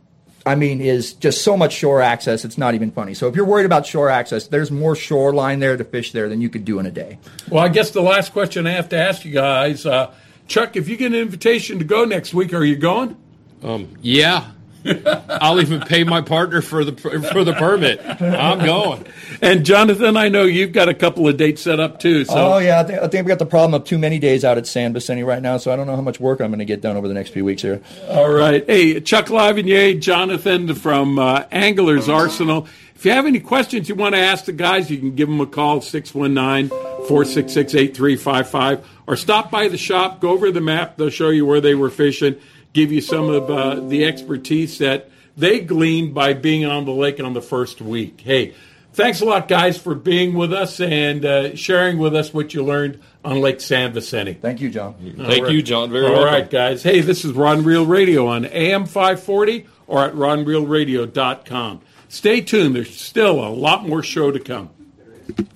I mean, is just so much shore access. It's not even funny. So if you're worried about shore access, there's more shoreline there to fish there than you could do in a day. Well, I guess the last question I have to ask you guys, uh, Chuck, if you get an invitation to go next week, are you going? Um, yeah. I'll even pay my partner for the for the permit. I'm going. And Jonathan, I know you've got a couple of dates set up too. So oh yeah, I think, I think we got the problem of too many days out at San Vicente right now. So I don't know how much work I'm going to get done over the next few weeks here. All right. Hey, Chuck Lavigny, Jonathan from uh, Anglers Arsenal. If you have any questions you want to ask the guys, you can give them a call, 619 466 8355, or stop by the shop, go over the map. They'll show you where they were fishing, give you some of uh, the expertise that they gleaned by being on the lake on the first week. Hey, thanks a lot, guys, for being with us and uh, sharing with us what you learned on Lake San Vicente. Thank you, John. Thank you, John. Very All welcome. right, guys. Hey, this is Rod and Reel Radio on AM 540 or at rodandreelradio.com. Stay tuned. There's still a lot more show to come.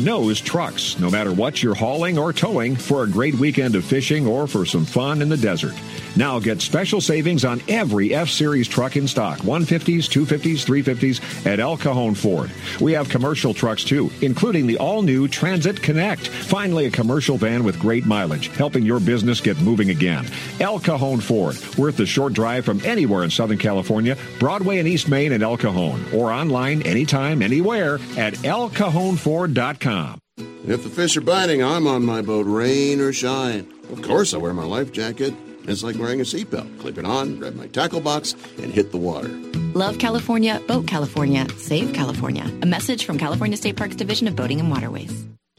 knows trucks, no matter what you're hauling or towing, for a great weekend of fishing or for some fun in the desert. Now get special savings on every F Series truck in stock 150s, 250s, 350s at El Cajon Ford. We have commercial trucks too, including the all new Transit Connect. Finally, a commercial van with great mileage, helping your business get moving again. El Cajon Ford, worth the short drive from anywhere in Southern California, Broadway and East Main in El Cajon, or online anytime, anywhere at elcajonford.com. If the fish are biting, I'm on my boat, rain or shine. Of course, I wear my life jacket. It's like wearing a seatbelt. Clip it on, grab my tackle box, and hit the water. Love California, Boat California, Save California. A message from California State Parks Division of Boating and Waterways.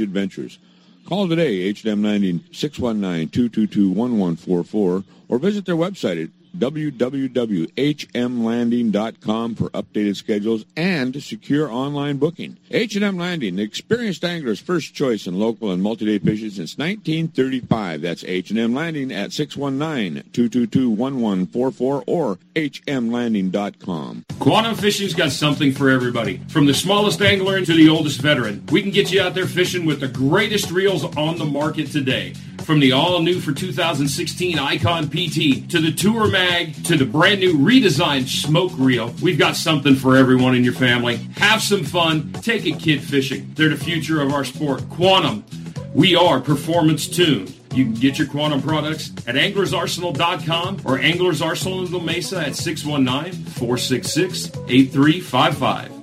adventures. Call today, H&M Landing 619-222-1144, or visit their website at www.hmlanding.com for updated schedules and secure online booking. H&M Landing, the experienced angler's first choice in local and multi-day fishing since 1935. That's H&M Landing at 619-222-1144 or hmlanding.com. Quantum Fishing's got something for everybody. From the smallest angler to the oldest veteran, we can get you out there fishing with the greatest reels on the market today. From the all new for 2016 Icon PT to the Tour Mag to the brand new redesigned Smoke Reel, we've got something for everyone in your family. Have some fun. Take a kid fishing. They're the future of our sport. Quantum. We are performance tuned. You can get your Quantum products at anglersarsenal.com or Anglers Arsenal in La Mesa at 619 466 8355.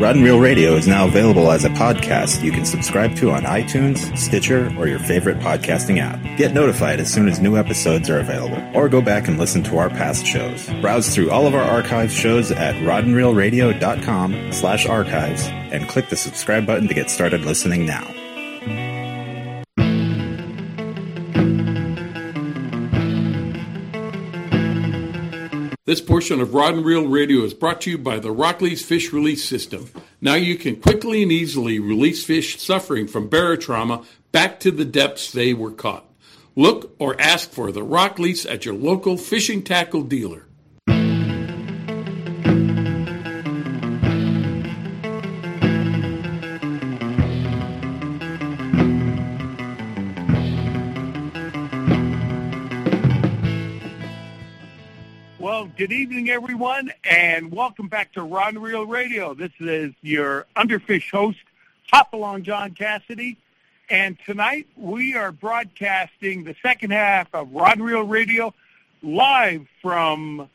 Rod and Reel Radio is now available as a podcast you can subscribe to on iTunes, Stitcher, or your favorite podcasting app. Get notified as soon as new episodes are available, or go back and listen to our past shows. Browse through all of our archive shows at rodandreelradio.com slash archives and click the subscribe button to get started listening now. This portion of Rod and Reel Radio is brought to you by the RokLees Fish Release System. Now you can quickly and easily release fish suffering from barotrauma back to the depths they were caught. Look or ask for the RokLees at your local fishing tackle dealer. Good evening, everyone, and welcome back to Rod and Reel Radio. This is your Underfish host, Hopalong John Cassidy, and tonight we are broadcasting the second half of Rod Reel Radio live from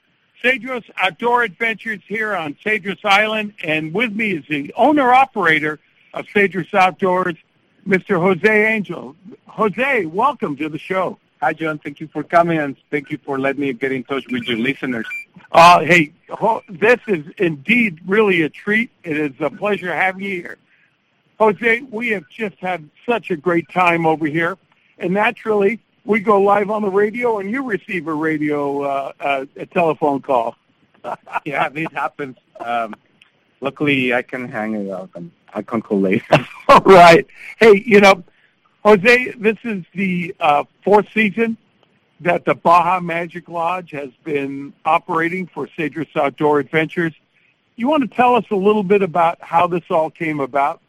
Cedros Outdoor Adventures here on Cedros Island, and with me is the owner-operator of Cedros Outdoors, Mr. Jose Angel. Jose, welcome to the show. Hi, John. Thank you for coming, and thank you for letting me get in touch with your listeners. Uh, hey, ho- this is indeed really a treat. It is a pleasure having you here. Jose, we have just had such a great time over here, and naturally, we go live on the radio, and you receive a radio, uh, uh, a telephone call. yeah, this happens. Um, luckily, I can hang it up, and I can call later. All right. Hey, you know, Jose, this is the uh, fourth season that the Baja Magic Lodge has been operating for Cedros Outdoor Adventures. You want to tell us a little bit about how this all came about?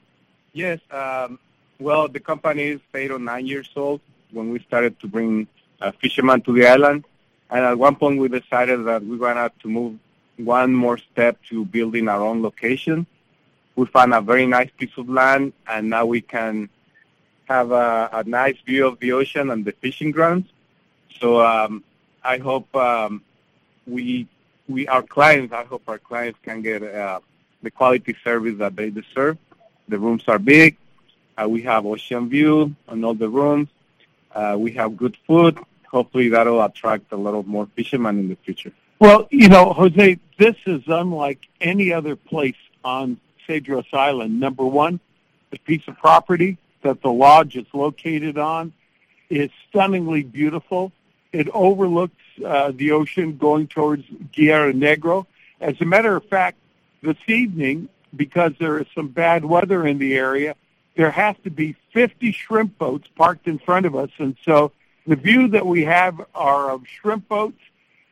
Yes. Um, well, the company is eight or nine years old when we started to bring uh, fishermen to the island. And at one point we decided that we wanted to move one more step to building our own location. We found a very nice piece of land, and now we can have a, a nice view of the ocean and the fishing grounds. So um, I hope um, we we our clients. I hope our clients can get uh, the quality service that they deserve. The rooms are big. Uh, we have ocean view on all the rooms. Uh, we have good food. Hopefully, that'll attract a lot of more fishermen in the future. Well, you know, Jose, this is unlike any other place on Cedros Island. Number one, the piece of property that the lodge is located on is stunningly beautiful. It overlooks uh, the ocean going towards Guerrero Negro. As a matter of fact, this evening, because there is some bad weather in the area, there has to be 50 shrimp boats parked in front of us. And so the view that we have are of shrimp boats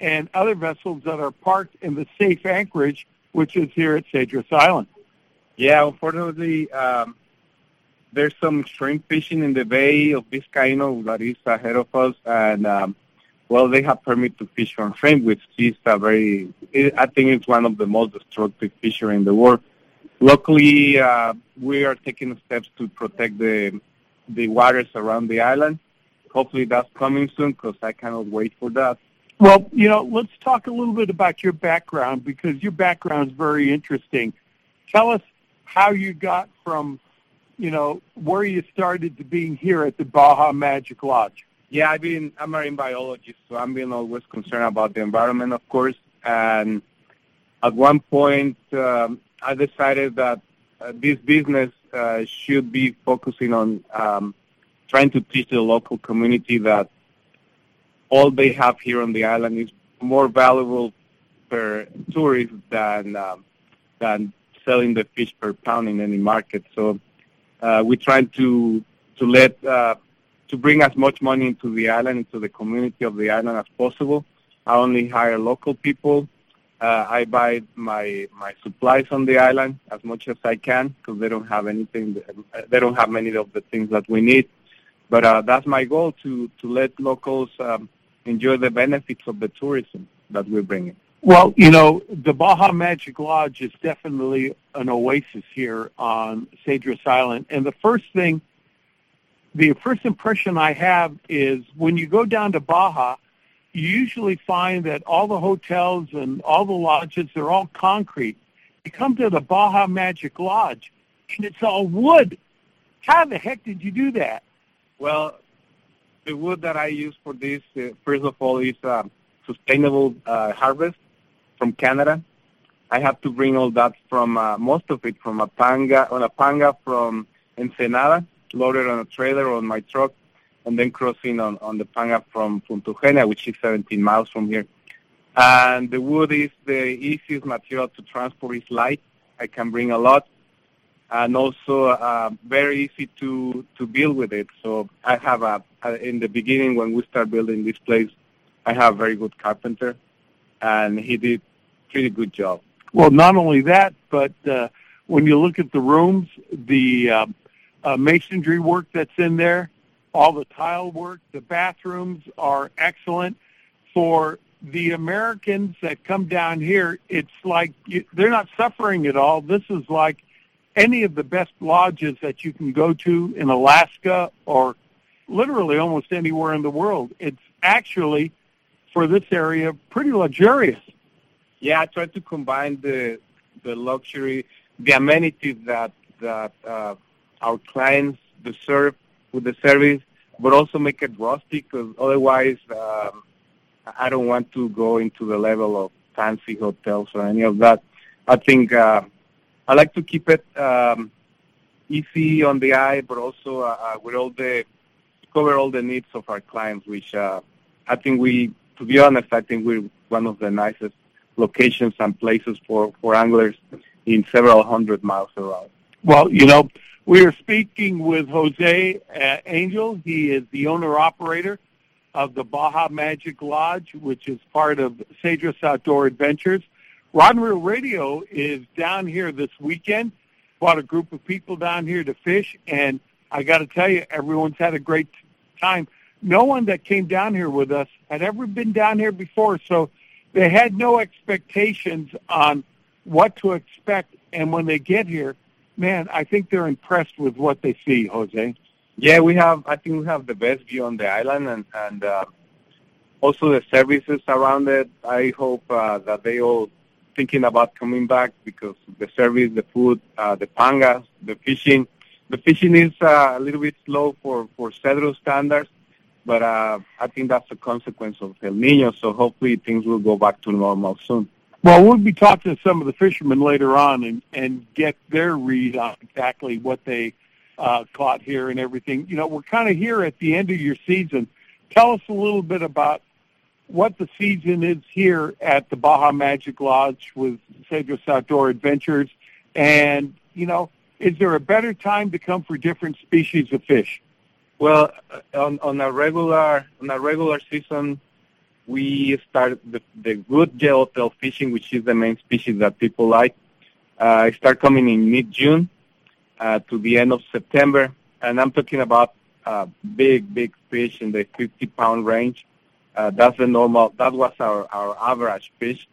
and other vessels that are parked in the safe anchorage, which is here at Cedros Island. Yeah, unfortunately, um, there's some shrimp fishing in the Bay of Vizcaino that is ahead of us, and um, well, they have permit to fish on shrimp, which is a very, I think it's one of the most destructive fishery in the world. Luckily, uh, we are taking steps to protect the the waters around the island. Hopefully, that's coming soon because I cannot wait for that. Well, you know, let's talk a little bit about your background because your background is very interesting. Tell us how you got from you know, where you started to being here at the Baja Magic Lodge. Yeah, I've been, I'm a marine biologist, so I'm being always concerned about the environment, of course. And at one point, um, I decided that uh, this business uh, should be focusing on um, trying to teach the local community that all they have here on the island is more valuable per tourist than um, than selling the fish per pound in any market. So uh, we try to to let uh, to bring as much money into the island, into the community of the island as possible. I only hire local people, Uh, I buy my my supplies on the island as much as I can because they don't have anything. They don't have many of the things that we need. But uh, that's my goal to to let locals um, enjoy the benefits of the tourism that we're bringing. Well, you know, the Baja Magic Lodge is definitely an oasis here on Cedros Island. And the first thing, the first impression I have is when you go down to Baja, you usually find that all the hotels and all the lodges, they're all concrete. You come to the Baja Magic Lodge, and it's all wood. How the heck did you do that? Well, the wood that I use for this, uh, first of all, is uh, sustainable uh, harvest from Canada. I have to bring all that from uh, most of it from a panga on a panga from Ensenada, loaded on a trailer on my truck, and then crossing on, on the panga from Punta Eugenia, which is 17 miles from here. And the wood is the easiest material to transport. It's light. I can bring a lot, and also uh, very easy to to build with it. So I have a, a in the beginning when we start building this place, I have a very good carpenter, and he did pretty good job. Well, not only that, but uh, when you look at the rooms, the uh, uh, masonry work that's in there, all the tile work, the bathrooms are excellent. For the Americans that come down here, it's like you, they're not suffering at all. This is like any of the best lodges that you can go to in Alaska or literally almost anywhere in the world. It's actually, for this area, pretty luxurious. Yeah, I try to combine the the luxury, the amenities that that uh, our clients deserve with the service, but also make it rustic because otherwise um, I don't want to go into the level of fancy hotels or any of that. I think uh, I like to keep it um, easy on the eye, but also uh, uh, with all the cover all the needs of our clients, which uh, I think we, to be honest, I think we're one of the nicest locations and places for, for anglers in several hundred miles around. Well, you know, we are speaking with Jose uh, Angel. He is the owner-operator of the Baja Magic Lodge, which is part of Cedros Outdoor Adventures. Rod and Reel Radio is down here this weekend. Brought a group of people down here to fish, and I got to tell you, everyone's had a great time. No one that came down here with us had ever been down here before, so they had no expectations on what to expect. And when they get here, man, I think they're impressed with what they see, Jose. Yeah, we have. I think we have the best view on the island, and and uh, also the services around it. I hope uh, that they all thinking about coming back because the service, the food, uh, the pangas, the fishing. The fishing is uh, a little bit slow for for Cedros standards, but uh, I think that's a consequence of El Nino. So hopefully things will go back to normal soon. Well, we'll be talking to some of the fishermen later on and and get their read on exactly what they uh, caught here and everything. You know, we're kind of here at the end of your season. Tell us a little bit about what the season is here at the Baja Magic Lodge with Cedros Outdoor Adventures, and you know, is there a better time to come for different species of fish? Well, on on a regular on a regular season, we start the, the good yellowtail fishing, which is the main species that people like. Uh, start coming in mid June uh, to the end of September, and I'm talking about uh, big, big fish in the 50 pound range. Uh, that's the normal. That was our our average fish.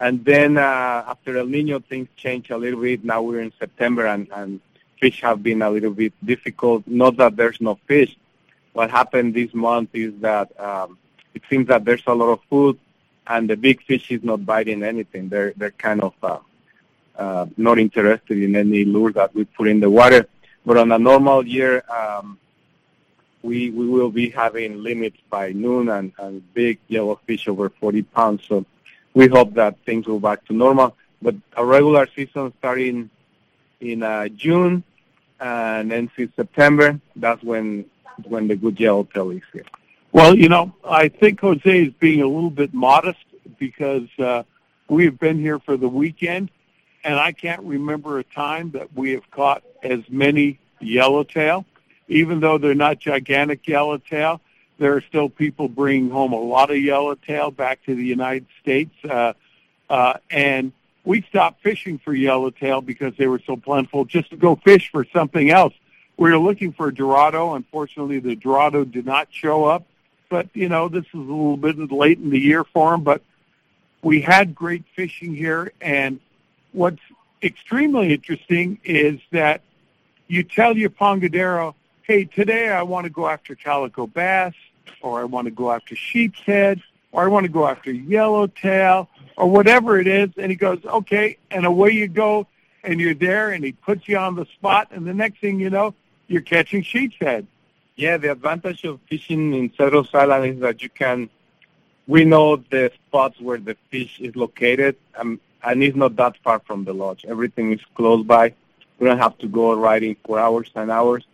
And then uh, after El Nino, things change a little bit. Now we're in September, and, and fish have been a little bit difficult. Not that there's no fish. What happened this month is that um, it seems that there's a lot of food, and the big fish is not biting anything. They're they're kind of uh, uh, not interested in any lure that we put in the water. But on a normal year, um, we we will be having limits by noon and, and big yellow fish over 40 pounds. So we hope that things go back to normal. But a regular season starting in uh, June and then in September, that's when when the good yellowtail is here. Well, you know, I think Jose is being a little bit modest because uh, we have been here for the weekend, and I can't remember a time that we have caught as many yellowtail. Even though they're not gigantic yellowtail, there are still people bringing home a lot of yellowtail back to the United States. Uh, uh, and we stopped fishing for yellowtail because they were so plentiful just to go fish for something else. We were looking for a Dorado. Unfortunately, the Dorado did not show up. But, you know, this is a little bit late in the year for them. But we had great fishing here. And what's extremely interesting is that you tell your pongadero, hey, today I want to go after calico bass, or I want to go after sheep's head, or I want to go after yellowtail, or whatever it is. And he goes, okay, and away you go, and you're there, and he puts you on the spot, and the next thing you know, you're catching sheep's head. Yeah, the advantage of fishing in Cedros Island is that you can, we know the spots where the fish is located, um, and it's not that far from the lodge. Everything is close by. We don't have to go riding for hours and hours.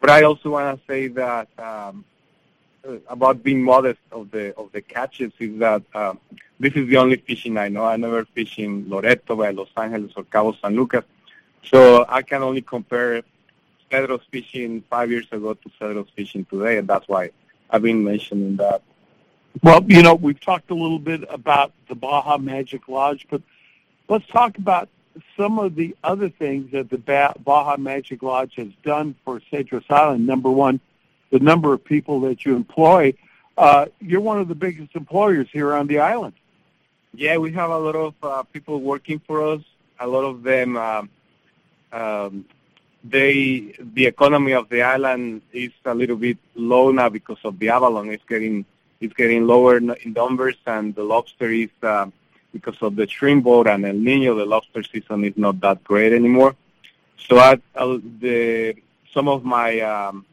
But I also want to say that um, about being modest of the of the catches is that um, this is the only fishing I know. I never fish in Loreto, by Los Angeles, or Cabo San Lucas, so I can only compare Cedros fishing five years ago to Cedros fishing today, and that's why I've been mentioning that. Well, you know, we've talked a little bit about the Baja Magic Lodge, but let's talk about some of the other things that the Baja Magic Lodge has done for Cedros Island. Number one, the number of people that you employ. Uh, you're one of the biggest employers here on the island. Yeah, we have a lot of uh, people working for us. A lot of them, um, um, they the economy of the island is a little bit low now because of the abalone. It's getting it's getting lower in numbers, and the lobster is uh, because of the shrimp boat and El Nino. The lobster season is not that great anymore. So I, I, the some of my um,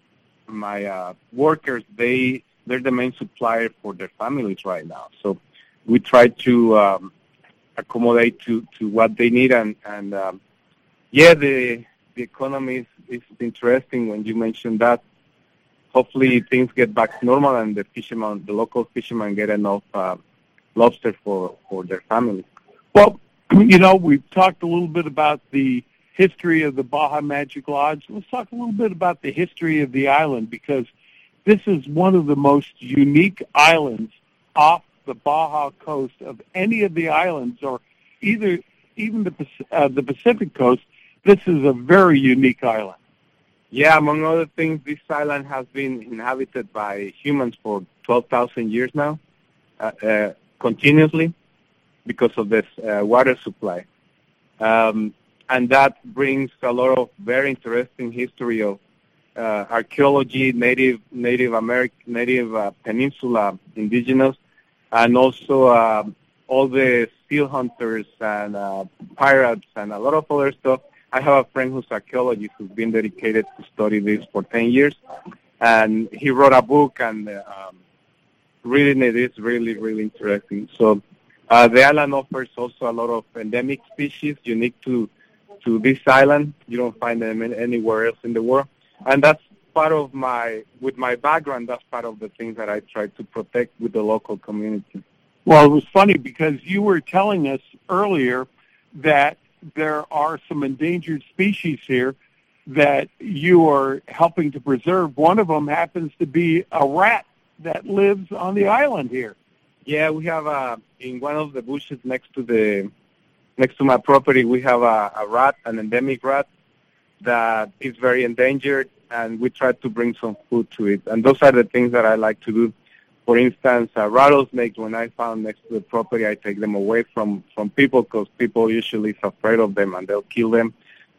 my uh, workers they they're the main supplier for their families right now. So we try to um, accommodate to, to what they need and and um, yeah the the economy is, is interesting when you mentioned that. Hopefully things get back to normal and the fishermen, the local fishermen, get enough uh, lobster for for their families. Well, you know we've talked a little bit about the history of the Baja Magic Lodge. Let's talk a little bit about the history of the island because this is one of the most unique islands off the Baja coast of any of the islands or either even the uh, the Pacific coast. This is a very unique island. Yeah, among other things, this island has been inhabited by humans for 12,000 years now, uh, uh, continuously, because of this uh, water supply. Um, and that brings a lot of very interesting history of uh, archaeology, native Native American, native uh, peninsula indigenous, and also uh, all the seal hunters and uh, pirates and a lot of other stuff. I have a friend who's archaeologist who's been dedicated to study this for 10 years, and he wrote a book, and um, reading it is really, really interesting. So uh, the island offers also a lot of endemic species unique to to this island. You don't find them anywhere else in the world, and that's part of my with my background. That's part of the things that I try to protect with the local community. Well, it was funny because you were telling us earlier that there are some endangered species here that you are helping to preserve. One of them happens to be a rat that lives on the island here. Yeah, we have uh, in one of the bushes next to the next to my property, we have a, a rat, an endemic rat that is very endangered, and we try to bring some food to it. And those are the things that I like to do. For instance, uh, rattlesnakes, when I found next to the property, I take them away from, from people because people usually is afraid of them and they'll kill them.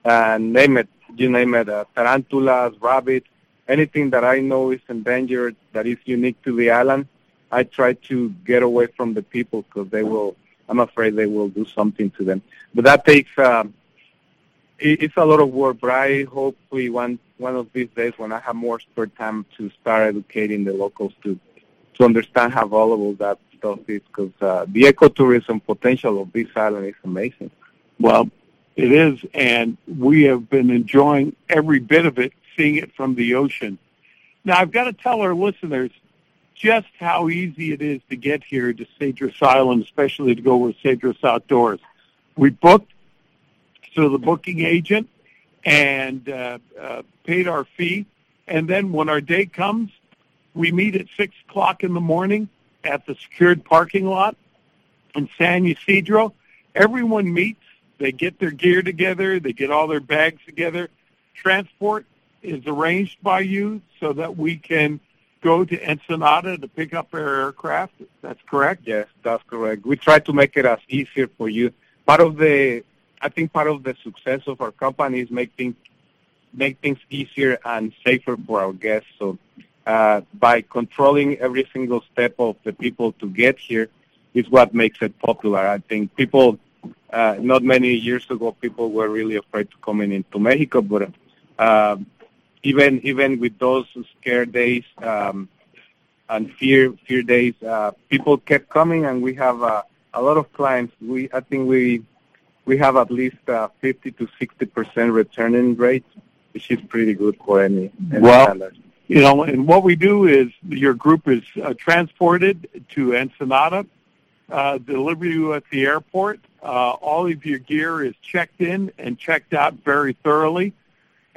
And name it, you name it, uh, tarantulas, rabbits, anything that I know is endangered, that is unique to the island, I try to get away from the people because they will I'm afraid they will do something to them. But that takes um, it, it's a lot of work. But I hopefully one one of these days when I have more spare time to start educating the locals to to understand how valuable that stuff is because uh, the ecotourism potential of this island is amazing. Well, it is, and we have been enjoying every bit of it, seeing it from the ocean. Now, I've got to tell our listeners just how easy it is to get here to Cedros Island, especially to go with Cedros Outdoors. We booked through the booking agent and uh, uh, paid our fee. And then when our day comes, we meet at 6 o'clock in the morning at the secured parking lot in San Ysidro. everyone meets, they get their gear together, they get all their bags together. Transport is arranged by you so that we can go to Ensenada to pick up our aircraft. That's correct? Yes, that's correct. We try to make it as easier for you. Part of the, I think part of the success of our company is make things, make things easier and safer for our guests. So uh, by controlling every single step of the people to get here is what makes it popular. I think people, uh, not many years ago, people were really afraid to coming into Mexico, but uh, even even with those scare days um, and fear fear days, uh, people kept coming, and we have uh, a lot of clients. We I think we we have at least uh, 50 to 60 percent returning rate, which is pretty good for any. any Well, standard. You know, and what we do is your group is uh, transported to Ensenada, uh, deliver you at the airport. Uh, all of your gear is checked in and checked out very thoroughly.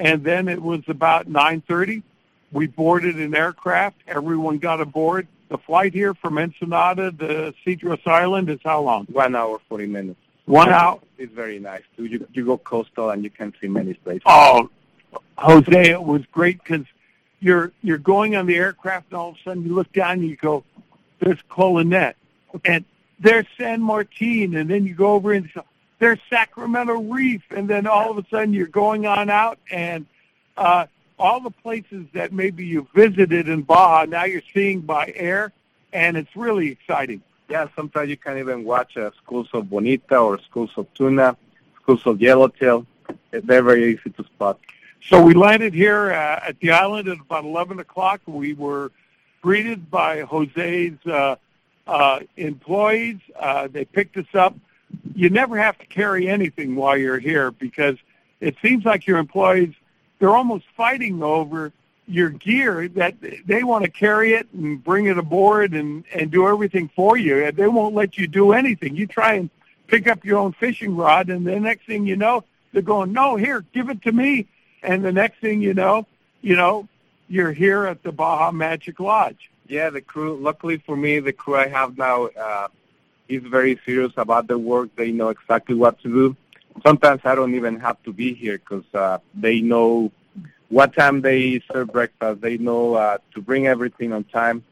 And then it was about 9.30. We boarded an aircraft. Everyone got aboard. The flight here from Ensenada to Cedros Island is how long? One hour, 40 minutes. One hour? It's very nice. too. You, you go coastal and you can see many places. Oh, Jose, it was great because you're you're going on the aircraft, and all of a sudden you look down and you go, "There's Colonet," and there's San Martin, and then you go over and there's Sacramento Reef, and then all of a sudden you're going on out, and uh, all the places that maybe you visited in Baja now you're seeing by air, and it's really exciting. Yeah, sometimes you can even watch uh, schools of bonita or schools of tuna, schools of yellowtail. They're very easy to spot. So we landed here uh, at the island at about 11 o'clock. We were greeted by Jose's uh, uh, employees. Uh, they picked us up. You never have to carry anything while you're here because it seems like your employees, they're almost fighting over your gear that they want to carry it and bring it aboard and, and do everything for you. and They won't let you do anything. You try and pick up your own fishing rod and the next thing you know, they're going, no, here, give it to me. And the next thing you know, you know, you're here at the Baja Magic Lodge. Yeah, the crew. Luckily for me, the crew I have now uh, is very serious about their work. They know exactly what to do. Sometimes I don't even have to be here because uh, they know what time they serve breakfast. They know uh, to bring everything on time.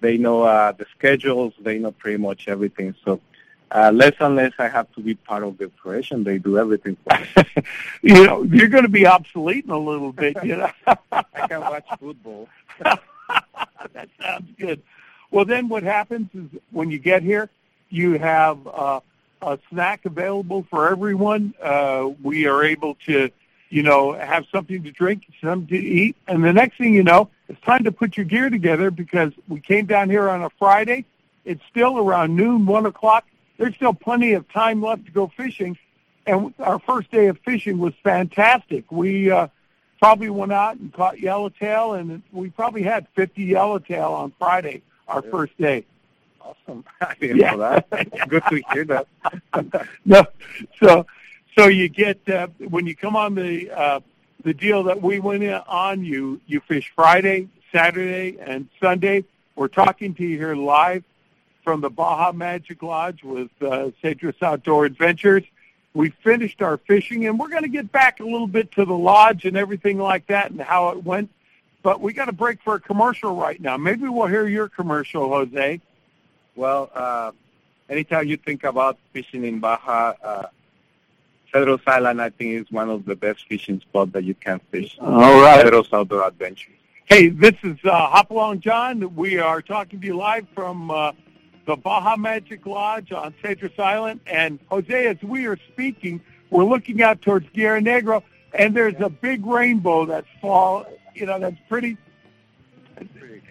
They know uh, the schedules. They know pretty much everything. So uh, less and less I have to be part of the operation. They do everything for me. You know, you're going to be obsolete in a little bit, you know. I can watch football. that sounds good. Well, then what happens is when you get here, you have uh, a snack available for everyone. Uh, we are able to, you know, have something to drink, something to eat, and the next thing you know, it's time to put your gear together because we came down here on a Friday. It's still around noon, one o'clock. There's still plenty of time left to go fishing, and our first day of fishing was fantastic. We uh, probably went out and caught yellowtail, and we probably had 50 yellowtail on Friday, our first day. Awesome. I didn't know that. Good to hear that. no, so so you get uh, when you come on the uh, the deal that we went in on, you you fish Friday, Saturday, and Sunday. We're talking to you here live from the Baja Magic Lodge with uh, Cedros Outdoor Adventures. We finished our fishing, and we're going to get back a little bit to the lodge and everything like that and how it went. But we got to break for a commercial right now. Maybe we'll hear your commercial, Jose. Well, uh, anytime you think about fishing in Baja, uh, Cedros Island, I think, is one of the best fishing spots that you can fish. All right. Cedros Outdoor Adventures. Hey, this is uh, Hopalong John. We are talking to you live from uh, the Baja Magic Lodge on Cedros Island. And Jose, as we are speaking, we're looking out towards Guerrero Negro, and there's a big rainbow that's fall. You know, that's pretty.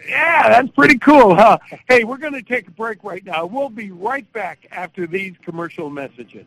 Yeah, that's pretty cool, huh? Hey, we're going to take a break right now. We'll be right back after these commercial messages.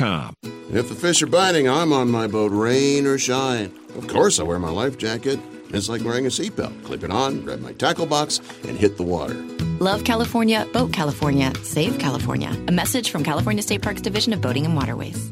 If the fish are biting, I'm on my boat, rain or shine. Of course, I wear my life jacket. It's like wearing a seatbelt. Clip it on, grab my tackle box, and hit the water. Love California, Boat California, Save California. A message from California State Parks Division of Boating and Waterways.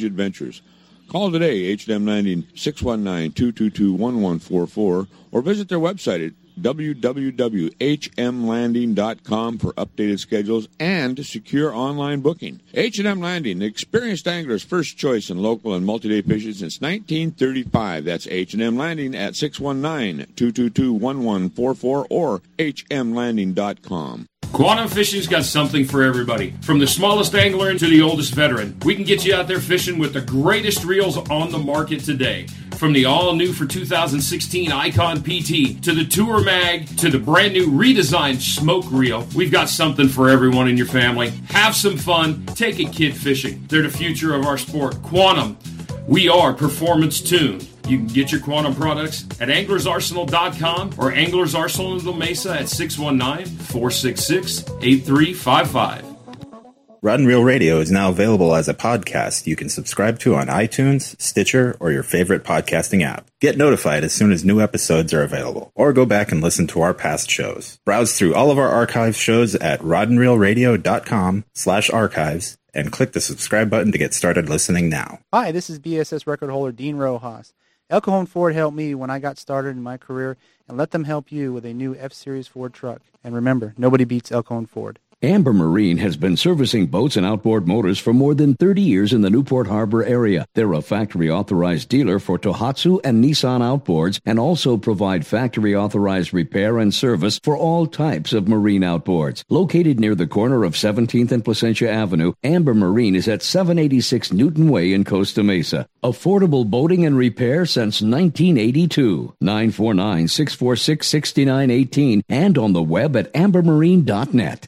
range adventures. Call today, H&M Landing 619-222-1144, or visit their website at www.hmlanding.com for updated schedules and secure online booking. H&M Landing, the experienced angler's first choice in local and multi-day fishing since 1935. That's H&M Landing at 619-222-1144 or hmlanding.com. Quantum Fishing's got something for everybody. From the smallest angler to the oldest veteran, we can get you out there fishing with the greatest reels on the market today. From the all new for 2016 Icon PT to the Tour Mag to the brand new redesigned Smoke Reel, we've got something for everyone in your family. Have some fun, take a kid fishing. They're the future of our sport. Quantum, we are performance tuned. You can get your Quantum products at anglersarsenal.com or Anglers Arsenal in La Mesa at 619 466 8355. Rod and Reel Radio is now available as a podcast you can subscribe to on iTunes, Stitcher, or your favorite podcasting app. Get notified as soon as new episodes are available, or go back and listen to our past shows. Browse through all of our archive shows at rodandreelradio.com slash archives and click the subscribe button to get started listening now. Hi, this is BSS record holder Dean Rojas. El Cajon Ford helped me when I got started in my career, and let them help you with a new F-Series Ford truck. And remember, nobody beats El Cajon Ford. Amber Marine has been servicing boats and outboard motors for more than 30 years in the Newport Harbor area. They're a factory authorized dealer for Tohatsu and Nissan outboards and also provide factory authorized repair and service for all types of marine outboards. Located near the corner of 17th and Placentia Avenue, Amber Marine is at 786 Newton Way in Costa Mesa. Affordable boating and repair since 1982. 949 646 6918 and on the web at ambermarine.net.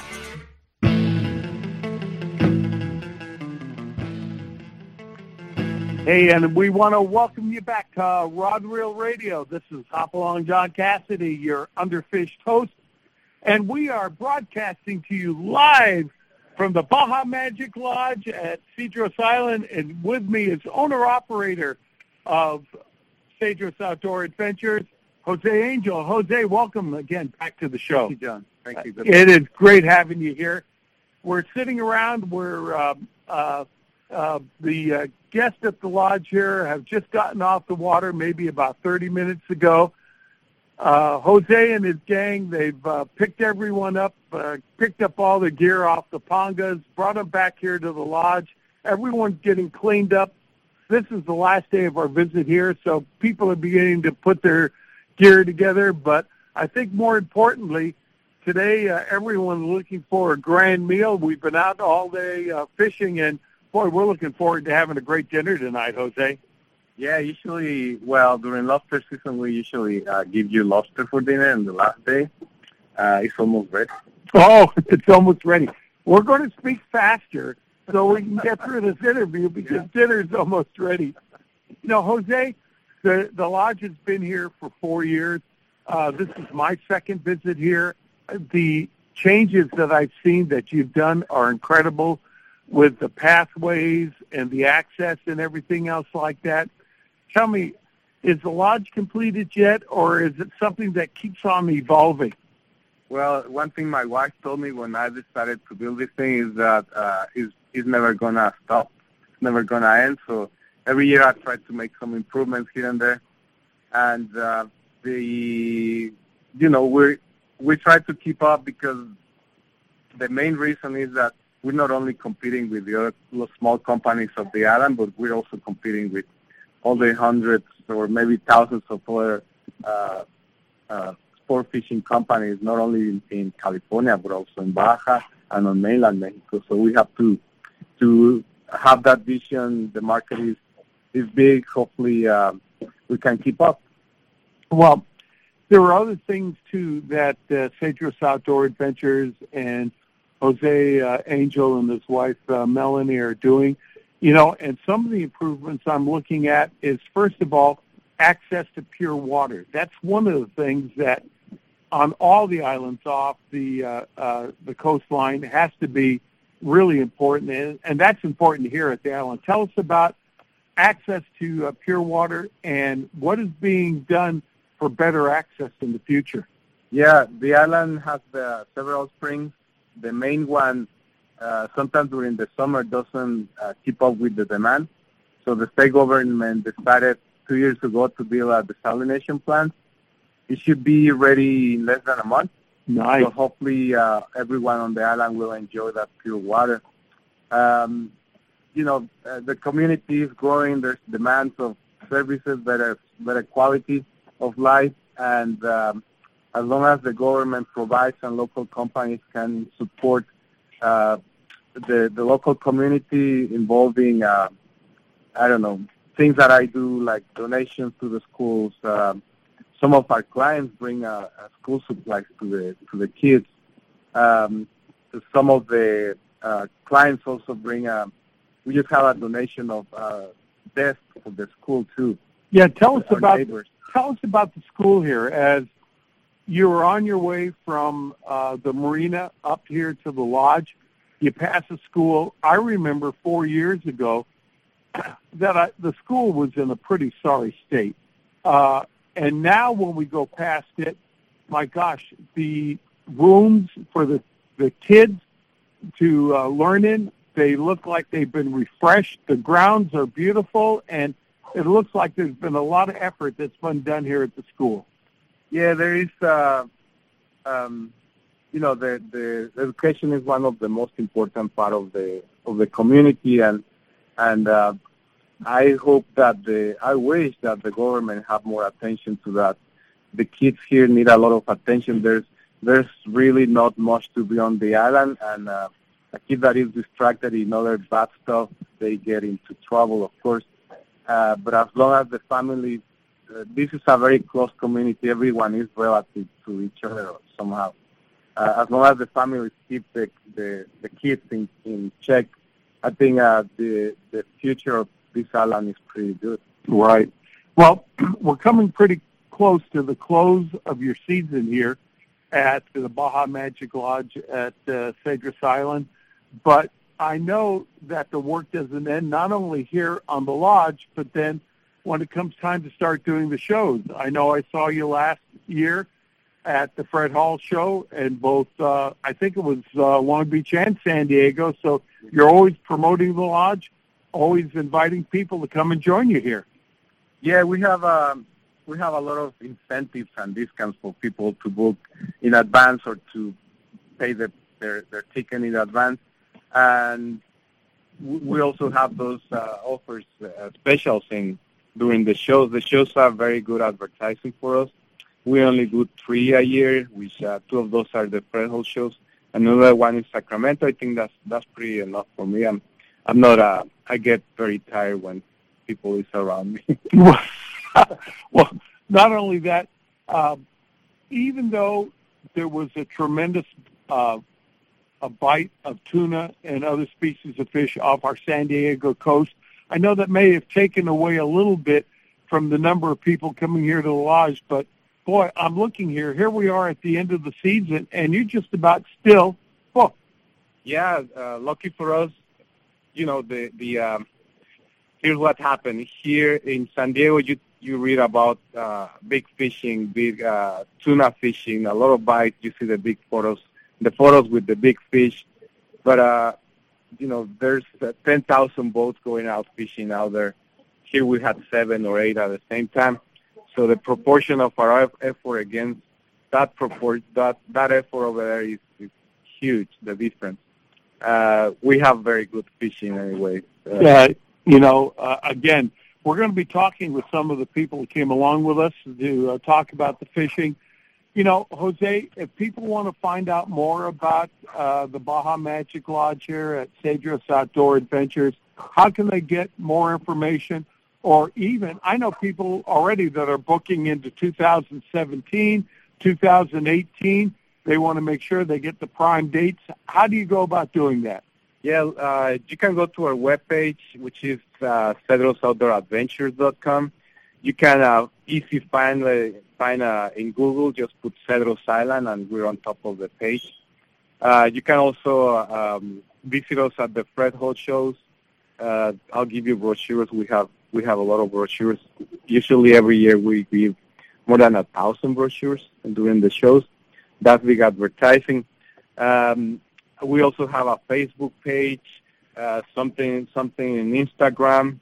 Hey, and we want to welcome you back to uh, Rod Reel Radio. This is Hopalong John Cassidy, your underfished host, and we are broadcasting to you live from the Baja Magic Lodge at Cedros Island, and with me is owner-operator of Cedros Outdoor Adventures, Jose Angel. Jose, welcome again back to the show. Thank you, John. Thank you. It is great having you here. We're sitting around. We're um, uh, uh, the guests at the lodge here have just gotten off the water, maybe about 30 minutes ago. Uh, Jose and his gang, they've uh, picked everyone up, uh, picked up all the gear off the pongas, brought them back here to the lodge, everyone's getting cleaned up. This is the last day of our visit here, so people are beginning to put their gear together. But I think more importantly, today uh, everyone's looking for a grand meal. We've been out all day uh, fishing, and boy, we're looking forward to having a great dinner tonight, Jose. Yeah, usually, well, during lobster season, we usually uh, give you lobster for dinner, and the last day, uh, it's almost ready. Oh, it's almost ready. We're going to speak faster so we can get through this interview because yeah. dinner's almost ready. You know, Jose, the the lodge has been here for four years. Uh, this is my second visit here. The changes that I've seen that you've done are incredible with the pathways and the access and everything else like that. Tell me, is the lodge completed yet, or is it something that keeps on evolving? Well, one thing my wife told me when I decided to build this thing is that uh, it's, it's never gonna stop. It's never gonna end. So every year I try to make some improvements here and there, and uh, the you know we we try to keep up because the main reason is that we're not only competing with the other small companies of the island, but we're also competing with all the hundreds or maybe thousands of other uh, uh, sport fishing companies, not only in, in California but also in Baja and on mainland Mexico. So we have to to have that vision. The market is is big. Hopefully, uh, we can keep up. Well, there are other things too that uh, Cedros Outdoor Adventures and Jose uh, Angel and his wife uh, Melanie are doing. You know, and some of the improvements I'm looking at is first of all access to pure water. That's one of the things that on all the islands off the uh, uh, the coastline has to be really important, and, and that's important here at the island. Tell us about access to uh, pure water and what is being done for better access in the future. Yeah, the island has uh, several springs. The main one, uh, sometimes during the summer, doesn't uh, keep up with the demand. So the state government decided two years ago to build a desalination plant it should be ready in less than a month. Nice. So hopefully uh, everyone on the island will enjoy that pure water. Um, you know, uh, the community is growing. There's demands of services, better better quality of life, and um, as long as the government provides and local companies can support uh, the the local community involving, uh, I don't know, things that I do like donations to the schools. Um, some of our clients bring uh, uh, school supplies to the to the kids. Um, some of the uh, clients also bring. Um, we just have a donation of uh, desks for the school too. Yeah, tell us about neighbors. tell us about the school here as you were on your way from uh, the marina up here to the lodge. You pass a school. I remember four years ago that I, the school was in a pretty sorry state. Uh, and now when we go past it, my gosh, the rooms for the, the kids to uh, learn in, they look like they've been refreshed. The grounds are beautiful, and it looks like there's been a lot of effort that's been done here at the school. Yeah, there is. Uh, um, you know, the the education is one of the most important part of the of the community, and and uh, I hope that the, I wish that the government have more attention to that. The kids here need a lot of attention. There's, there's really not much to be on the island, and uh, a kid that is distracted in other bad stuff, they get into trouble, of course. Uh, but as long as the family, uh, this is a very close community. Everyone is relative to each other somehow. Uh, as long as the families keep the the, the kids in, in check, I think uh, the the future of this island is pretty good. Right. Well, we're coming pretty close to the close of your season here at the Baja Magic Lodge at uh, Cedros Island, but I know that the work doesn't end not only here on the lodge, but then when it comes time to start doing the shows. I know I saw you last year at the Fred Hall show, and both uh, I think it was uh, Long Beach and San Diego. So you're always promoting the lodge always inviting people to come and join you here. Yeah, we have um, we have a lot of incentives and discounts for people to book in advance or to pay the, their their ticket in advance. And we also have those uh, offers, uh, specials in during the shows. The shows are very good advertising for us. We only do three a year, which uh, two of those are the Hall shows. Another one in Sacramento. I think that's that's pretty enough for me. I'm I'm not. Uh, I get very tired when people is around me. well, not only that, um, even though there was a tremendous uh, a bite of tuna and other species of fish off our San Diego coast, I know that may have taken away a little bit from the number of people coming here to the lodge, but boy, I'm looking here. Here we are at the end of the season, and you're just about still booked. Yeah, uh, lucky for us, you know the the um, here's what happened here in San Diego. You you read about uh, big fishing, big uh, tuna fishing, a lot of bites. You see the big photos, the photos with the big fish, but uh, you know there's uh, ten thousand boats going out fishing out there. Here we had seven or eight at the same time. So the proportion of our effort against that propor- that that effort over there is, is huge. The difference. Uh, we have very good fishing anyway. Uh, yeah, you know, uh, again, we're going to be talking with some of the people who came along with us to uh, talk about the fishing. You know, Jose, if people want to find out more about uh, the Baja Magic Lodge here at Cedros Outdoor Adventures, how can they get more information? Or even, I know people already that are booking into 2017, 2018. They want to make sure they get the prime dates. How do you go about doing that? Yeah, uh, you can go to our webpage, which is uh, cedrosoutdooradventures.com. You can uh, easy find uh, find uh, in Google. Just put Cedros Island, and we're on top of the page. Uh, you can also um, visit us at the Fred Hall shows. Uh, I'll give you brochures. We have we have a lot of brochures. Usually every year we give more than a thousand brochures during the shows. That's big advertising. Um, we also have a Facebook page, uh, something something in Instagram.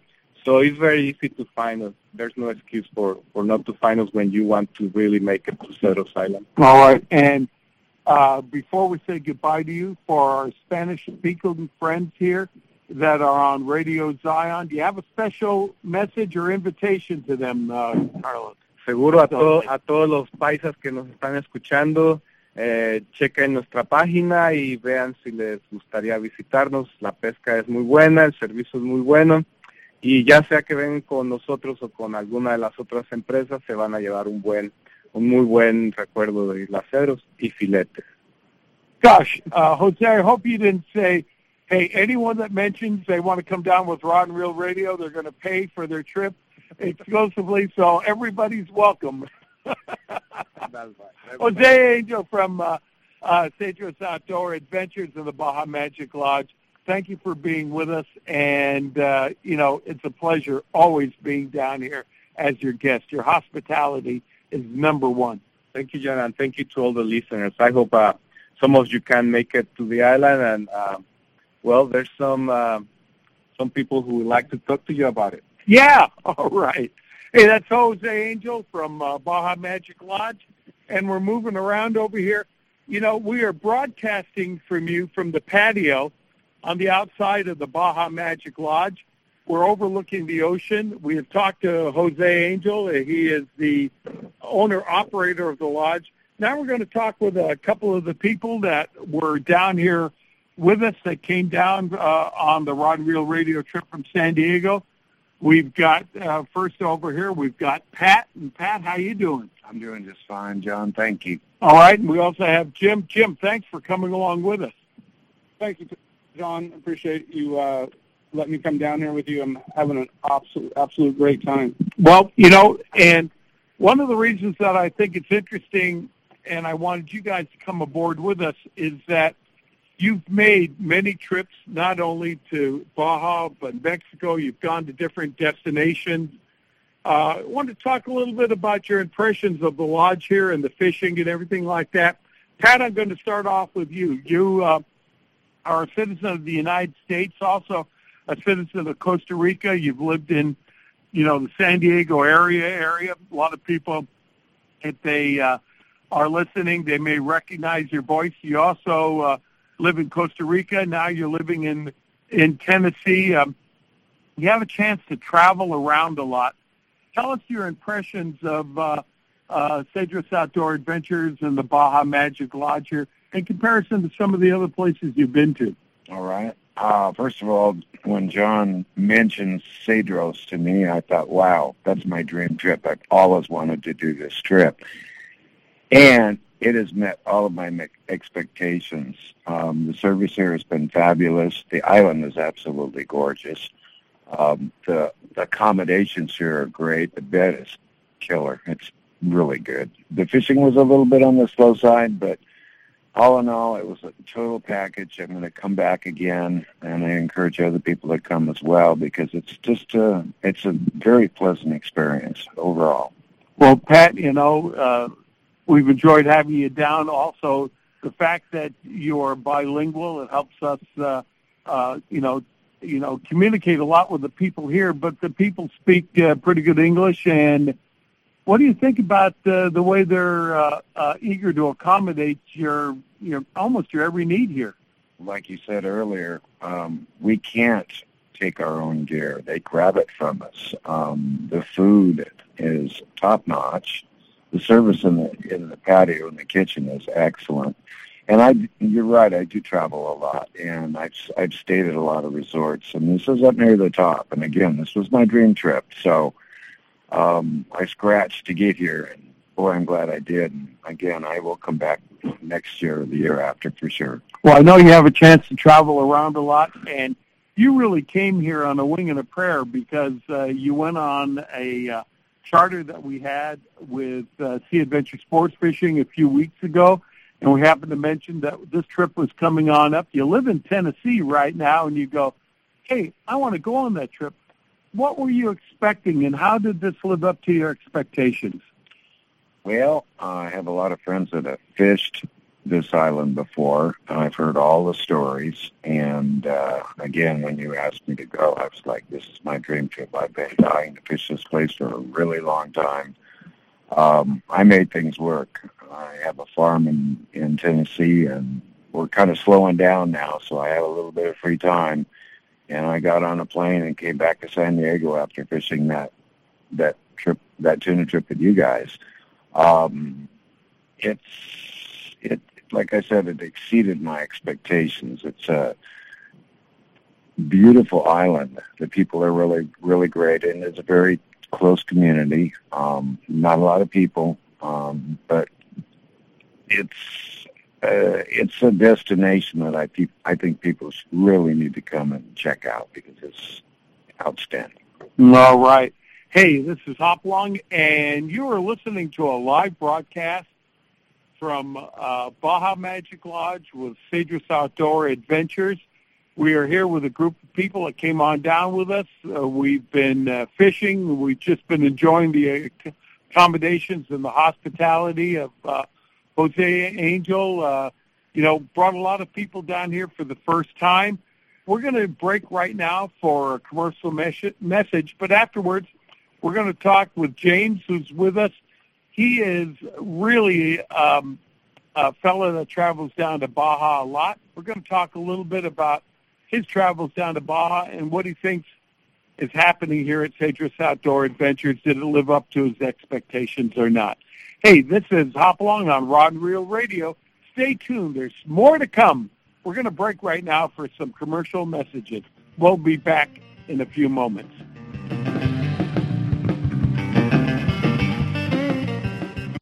So it's very easy to find us. There's no excuse for, for not to find us when you want to really make it to Cedros Island. All right. And uh, before we say goodbye to you, for our Spanish-speaking friends here that are on Radio Zion, do you have a special message or invitation to them, uh, Carlos? Seguro a, to, a todos los paisas que nos están escuchando, eh, chequen nuestra página y vean si les gustaría visitarnos. La pesca es muy buena, el servicio es muy bueno y ya sea que ven con nosotros o con alguna de las otras empresas, se van a llevar un buen, un muy buen recuerdo de Isla Cedros y filetes. Gosh, uh, Jose, I hope you didn't say, hey, anyone that mentions they want to come down with Rod and Reel Radio, they're going to pay for their trip exclusively, so everybody's welcome. Jose Angel from uh, uh, Cedros Outdoor Adventures in the Baja Magic Lodge. Thank you for being with us, and uh, you know it's a pleasure always being down here as your guest. Your hospitality is number one. Thank you, John, and thank you to all the listeners. I hope uh, some of you can make it to the island, and uh, well, there's some uh, some people who would like to talk to you about it. Yeah, all right. Hey, that's Jose Angel from uh, Baja Magic Lodge, and we're moving around over here. You know, we are broadcasting from you from the patio on the outside of the Baja Magic Lodge. We're overlooking the ocean. We have talked to Jose Angel. He is the owner-operator of the lodge. Now we're going to talk with a couple of the people that were down here with us that came down uh, on the Rod and Reel radio trip from San Diego. We've got uh, first over here. We've got Pat. And Pat, how you doing? I'm doing just fine, John. Thank you. All right, and we also have Jim. Jim, thanks for coming along with us. Thank you, John. Appreciate you uh, letting me come down here with you. I'm having an absolute, absolute great time. Well, you know, and one of the reasons that I think it's interesting, and I wanted you guys to come aboard with us, is that you've made many trips, not only to Baja, but Mexico. You've gone to different destinations. Uh, I want to talk a little bit about your impressions of the lodge here and the fishing and everything like that. Pat, I'm going to start off with you. You uh, are a citizen of the United States, also a citizen of Costa Rica. You've lived in, you know, the San Diego area. Area. A lot of people, if they uh, are listening, they may recognize your voice. You also uh, live in Costa Rica. Now you're living in in Tennessee. Um, you have a chance to travel around a lot. Tell us your impressions of uh, uh, Cedros Outdoor Adventures and the Baja Magic Lodge here in comparison to some of the other places you've been to. All right. Uh, first of all, when John mentioned Cedros to me, I thought, wow, that's my dream trip. I've always wanted to do this trip. And it has met all of my expectations. Um, the service here has been fabulous. The island is absolutely gorgeous. Um, the, the accommodations here are great. The bed is killer. It's really good. The fishing was a little bit on the slow side, but all in all, it was a total package. I'm going to come back again, and I encourage other people to come as well because it's just a it's a very pleasant experience overall. Well, Pat, you know, uh, we've enjoyed having you down. Also, the fact that you're bilingual it helps us, uh, uh, you know, you know, communicate a lot with the people here. But the people speak uh, pretty good English and what do you think about uh, the way they're uh, uh, eager to accommodate your, your almost your every need here? Like you said earlier, um, we can't take our own gear. They grab it from us. Um, the food is top notch. The service in the in the patio in the kitchen is excellent. And I, you're right. I do travel a lot, and I've I've stayed at a lot of resorts, and this is up near the top. And again, this was my dream trip. So um, I scratched to get here, and boy, I'm glad I did. And again, I will come back next year or the year after for sure. Well, I know you have a chance to travel around a lot, and you really came here on a wing and a prayer because uh, you went on a uh, charter that we had with uh, Sea Adventure Sports Fishing a few weeks ago, and we happened to mention that this trip was coming on up. You live in Tennessee right now, and you go, hey, I want to go on that trip what were you expecting, and how did this live up to your expectations? Well, I have a lot of friends that have fished this island before, and I've heard all the stories. And uh, again, when you asked me to go, I was like, "This is my dream trip. I've been dying to fish this place for a really long time." Um, I made things work. I have a farm in in Tennessee, and we're kind of slowing down now, so I have a little bit of free time and I got on a plane and came back to San Diego after fishing that that trip, that tuna trip with you guys. Um, it's it like I said, it exceeded my expectations. It's a beautiful island. The people are really really great, and it's a very close community. Um, not a lot of people, um, but it's uh, it's a destination that I pe- I think people really need to come and check out because it's outstanding. All right. Hey, this is Hopalong, and you are listening to a live broadcast from uh, Baja Magic Lodge with Cedros Outdoor Adventures. We are here with a group of people that came on down with us. Uh, we've been uh, fishing. We've just been enjoying the accommodations and the hospitality of uh, Jose Angel, uh, you know, brought a lot of people down here for the first time. We're going to break right now for a commercial mes- message, but afterwards, we're going to talk with James, who's with us. He is really um, a fellow that travels down to Baja a lot. We're going to talk a little bit about his travels down to Baja and what he thinks is happening here at Cedros Outdoor Adventures. Did it live up to his expectations or not? Hey, this is Hopalong on Rod and Reel Radio. Stay tuned. There's more to come. We're going to break right now for some commercial messages. We'll be back in a few moments.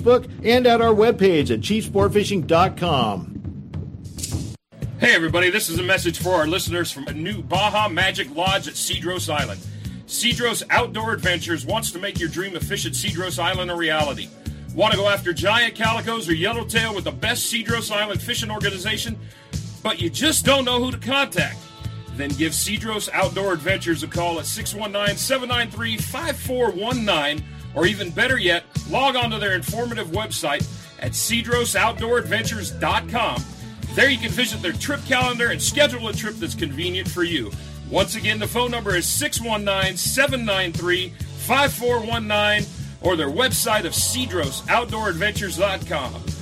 and at our webpage at chiefsportfishing.com. Hey, everybody, this is a message for our listeners from a new Baja Magic Lodge at Cedros Island. Cedros Outdoor Adventures wants to make your dream of fish at Cedros Island a reality. Want to go after giant calicos or yellowtail with the best Cedros Island fishing organization, but you just don't know who to contact? Then give Cedros Outdoor Adventures a call at 619 793 5419, or even better yet, log on to their informative website at cedrosoutdooradventures.com there you can visit their trip calendar and schedule a trip that's convenient for you. Once again, the phone number is 619 793 5419 or their website of cedrosoutdooradventures.com.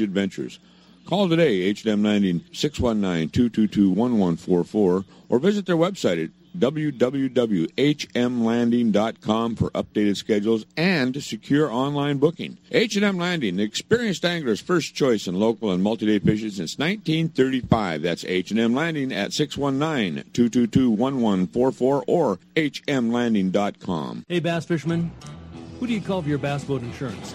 adventures. Call today, H&M 619-222-1144, or visit their website at www.hmlanding.com for updated schedules and secure online booking. H&M Landing, the experienced angler's first choice in local and multi-day fishing since 1935. That's H&M Landing at 619-222-1144 or hmlanding.com. Hey, bass fisherman. Who do you call for your bass boat insurance?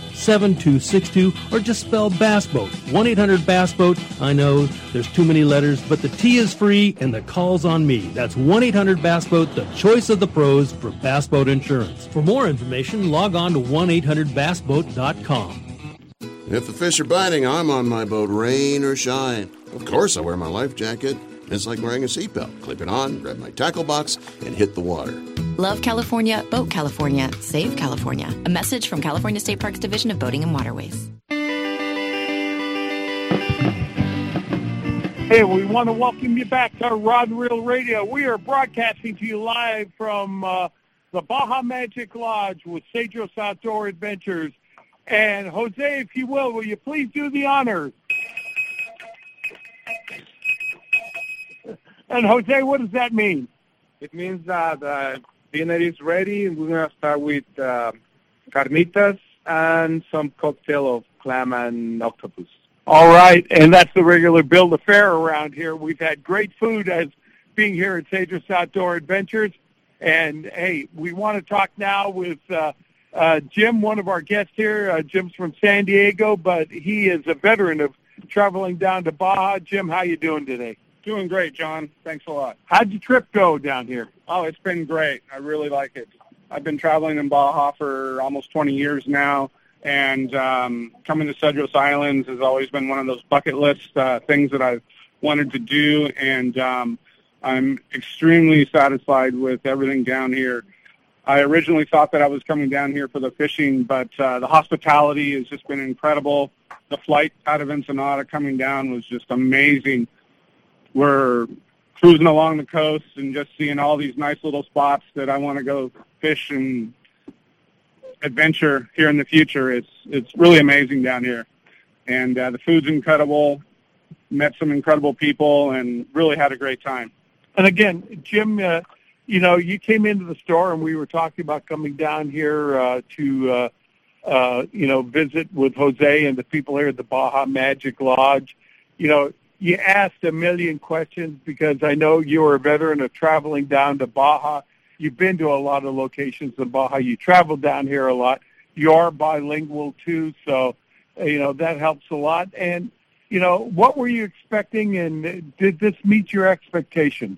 7262 or just spell Bass Boat. 1 800 Bass Boat. I know there's too many letters, but the T is free and the call's on me. That's 1 800 Bass Boat, the choice of the pros for Bass Boat Insurance. For more information, log on to 1 800 BassBoat.com. If the fish are biting, I'm on my boat, rain or shine. Of course, I wear my life jacket. It's like wearing a seatbelt. Clip it on, grab my tackle box, and hit the water. Love California, Boat California, Save California. A message from California State Parks Division of Boating and Waterways. Hey, we want to welcome you back to Rod and Reel Radio. We are broadcasting to you live from uh, the Baja Magic Lodge with Cedros Outdoor Adventures. And Jose, if you will, will you please do the honors? And Jose, what does that mean? It means that uh, dinner is ready. We're going to start with uh, carnitas and some cocktail of clam and octopus. All right, and that's the regular bill of fare around here. We've had great food as being here at Cedros Outdoor Adventures. And, hey, we want to talk now with uh, uh, Jim, one of our guests here. Uh, Jim's from San Diego, but he is a veteran of traveling down to Baja. Jim, how you doing today? Doing great, John. Thanks a lot. How'd your trip go down here? Oh, it's been great. I really like it. I've been traveling in Baja for almost 20 years now, and um, coming to Cedros Islands has always been one of those bucket list uh, things that I've wanted to do, and um, I'm extremely satisfied with everything down here. I originally thought that I was coming down here for the fishing, but uh, the hospitality has just been incredible. The flight out of Ensenada coming down was just amazing. We're cruising along the coast and just seeing all these nice little spots that I want to go fish and adventure here in the future. It's it's really amazing down here, and uh, the food's incredible. Met some incredible people and really had a great time. And again, Jim, uh, you know, you came into the store and we were talking about coming down here uh, to, uh, uh, you know, visit with Jose and the people here at the Baja Magic Lodge. You know, you asked a million questions because I know you're a veteran of traveling down to Baja. You've been to a lot of locations in Baja. You travel down here a lot. You are bilingual too, so you know that helps a lot. And you know, what were you expecting, and did this meet your expectations?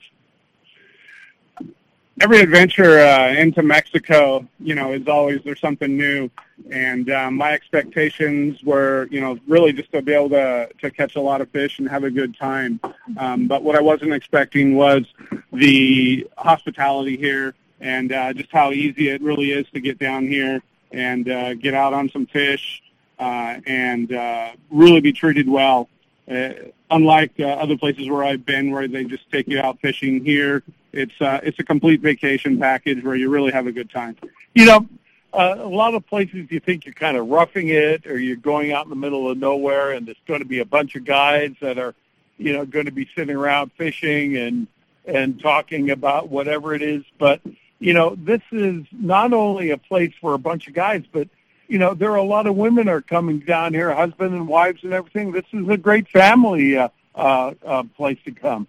Every adventure uh, into Mexico, you know, is always there's something new, and uh, my expectations were, you know, really just to be able to to catch a lot of fish and have a good time. Um, but what I wasn't expecting was the hospitality here and uh, just how easy it really is to get down here and uh, get out on some fish uh, and uh, really be treated well. Uh, unlike uh, other places where I've been, where they just take you out fishing, here it's uh, it's a complete vacation package where you really have a good time. You know, uh, a lot of places you think you're kind of roughing it, or you're going out in the middle of nowhere, and there's going to be a bunch of guides that are, you know, going to be sitting around fishing and and talking about whatever it is. But you know, this is not only a place for a bunch of guys, but you know, there are a lot of women are coming down here, husband and wives and everything. This is a great family uh, uh, uh, place to come.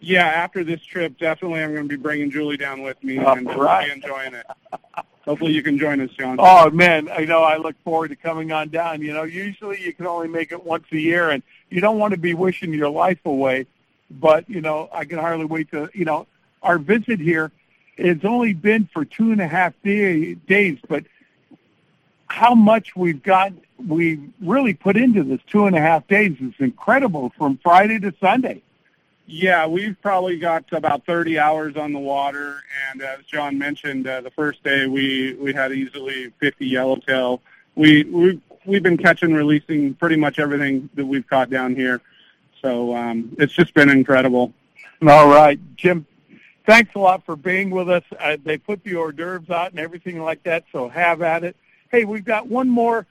Yeah, after this trip, definitely I'm going to be bringing Julie down with me All and right. enjoying it. Hopefully you can join us, John. Oh man, I know. I look forward to coming on down. You know, usually you can only make it once a year, and you don't want to be wishing your life away. But you know, I can hardly wait to. You know, our visit here has only been for two and a half day, days, but how much we've got, we really put into this two and a half days is incredible from Friday to Sunday. Yeah, we've probably got about 30 hours on the water, and as John mentioned, uh, the first day we we had easily 50 yellowtail. We we we've been catching, releasing pretty much everything that we've caught down here, so um, it's just been incredible. All right, Jim. Thanks a lot for being with us. Uh, they put the hors d'oeuvres out and everything like that, so have at it. Hey, we've got one more.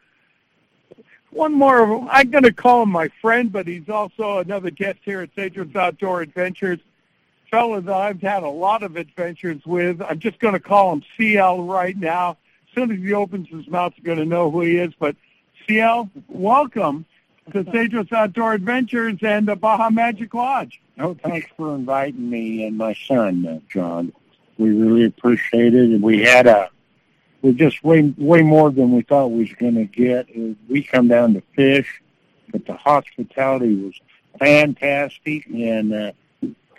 One more. I'm going to call him my friend, but he's also another guest here at Cedros Outdoor Adventures. Fellow that I've had a lot of adventures with. I'm just going to call him CL right now. As soon as he opens his mouth, you're going to know who he is. But CL, welcome to Cedros Outdoor Adventures and the Baja Magic Lodge. Oh, thanks for inviting me and my son, uh, John. We really appreciate it, and we had a we're just way way more than we thought we was going to get. Uh, We come down to fish, but the hospitality was fantastic, and uh,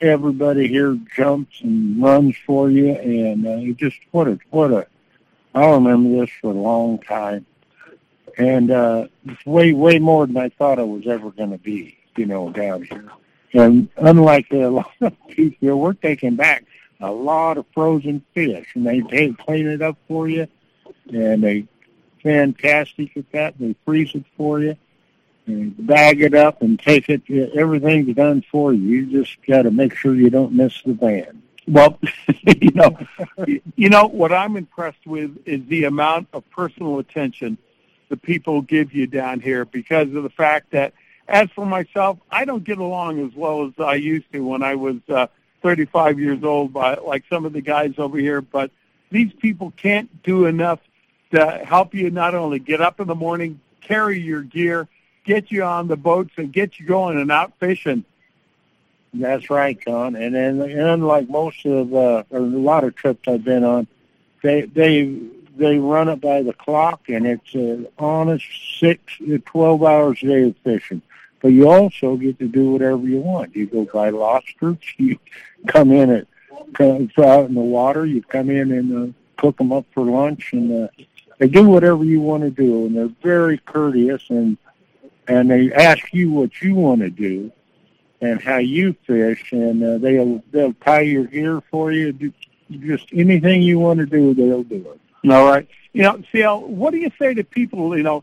everybody here jumps and runs for you, and uh, it just what a what a. I'll remember this for a long time, and uh, it's way way more than I thought it was ever going to be. You know, down here, and unlike a lot of people, we're taking back a lot of frozen fish, and they take clean it up for you, and they fantastic at that. They freeze it for you, and bag it up and take it. Everything's done for you. You just got to make sure you don't miss the van. Well, you know, you know what I'm impressed with is the amount of personal attention the people give you down here because of the fact that, as for myself, I don't get along as well as I used to when I was uh, 35 years old, by like some of the guys over here. But these people can't do enough to help you not only get up in the morning, carry your gear, get you on the boats, and get you going and out fishing. That's right, Con. And then, and unlike most of uh, or a lot of trips I've been on, they they they run it by the clock, and it's an honest six to twelve hours a day of fishing. But you also get to do whatever you want. You go buy lobsters. You come in at come out in the water. You come in and uh, cook them up for lunch, and uh, they do whatever you want to do. And they're very courteous, and and they ask you what you want to do and how you fish, and uh, they'll they'll tie your gear for you. Do- Just anything you want to do, they'll do it. All right. You know, CL, what do you say to people, you know,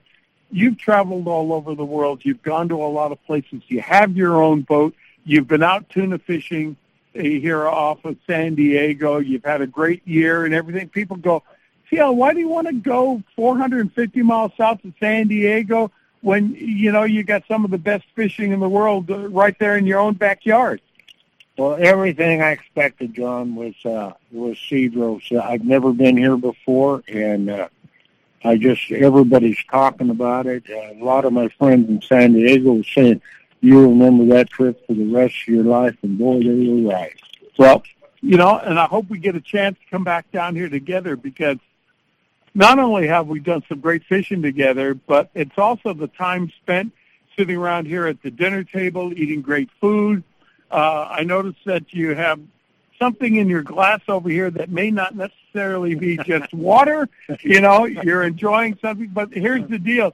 you've traveled all over the world, you've gone to a lot of places, you have your own boat, you've been out tuna fishing, here off of San Diego. You've had a great year and everything. People go, CL, why do you want to go 450 miles south of San Diego when you know you got some of the best fishing in the world right there in your own backyard? Well, everything I expected, John, was uh, was Cedros. I've never been here before, and uh, I just everybody's talking about it. Uh, a lot of my friends in San Diego were saying, "You remember that trip for the rest of your life," and boy, they were right. Well, you know, and I hope we get a chance to come back down here together because not only have we done some great fishing together, but it's also the time spent sitting around here at the dinner table, eating great food. Uh, I noticed that you have something in your glass over here that may not necessarily be just water. You know, you're enjoying something, but here's the deal.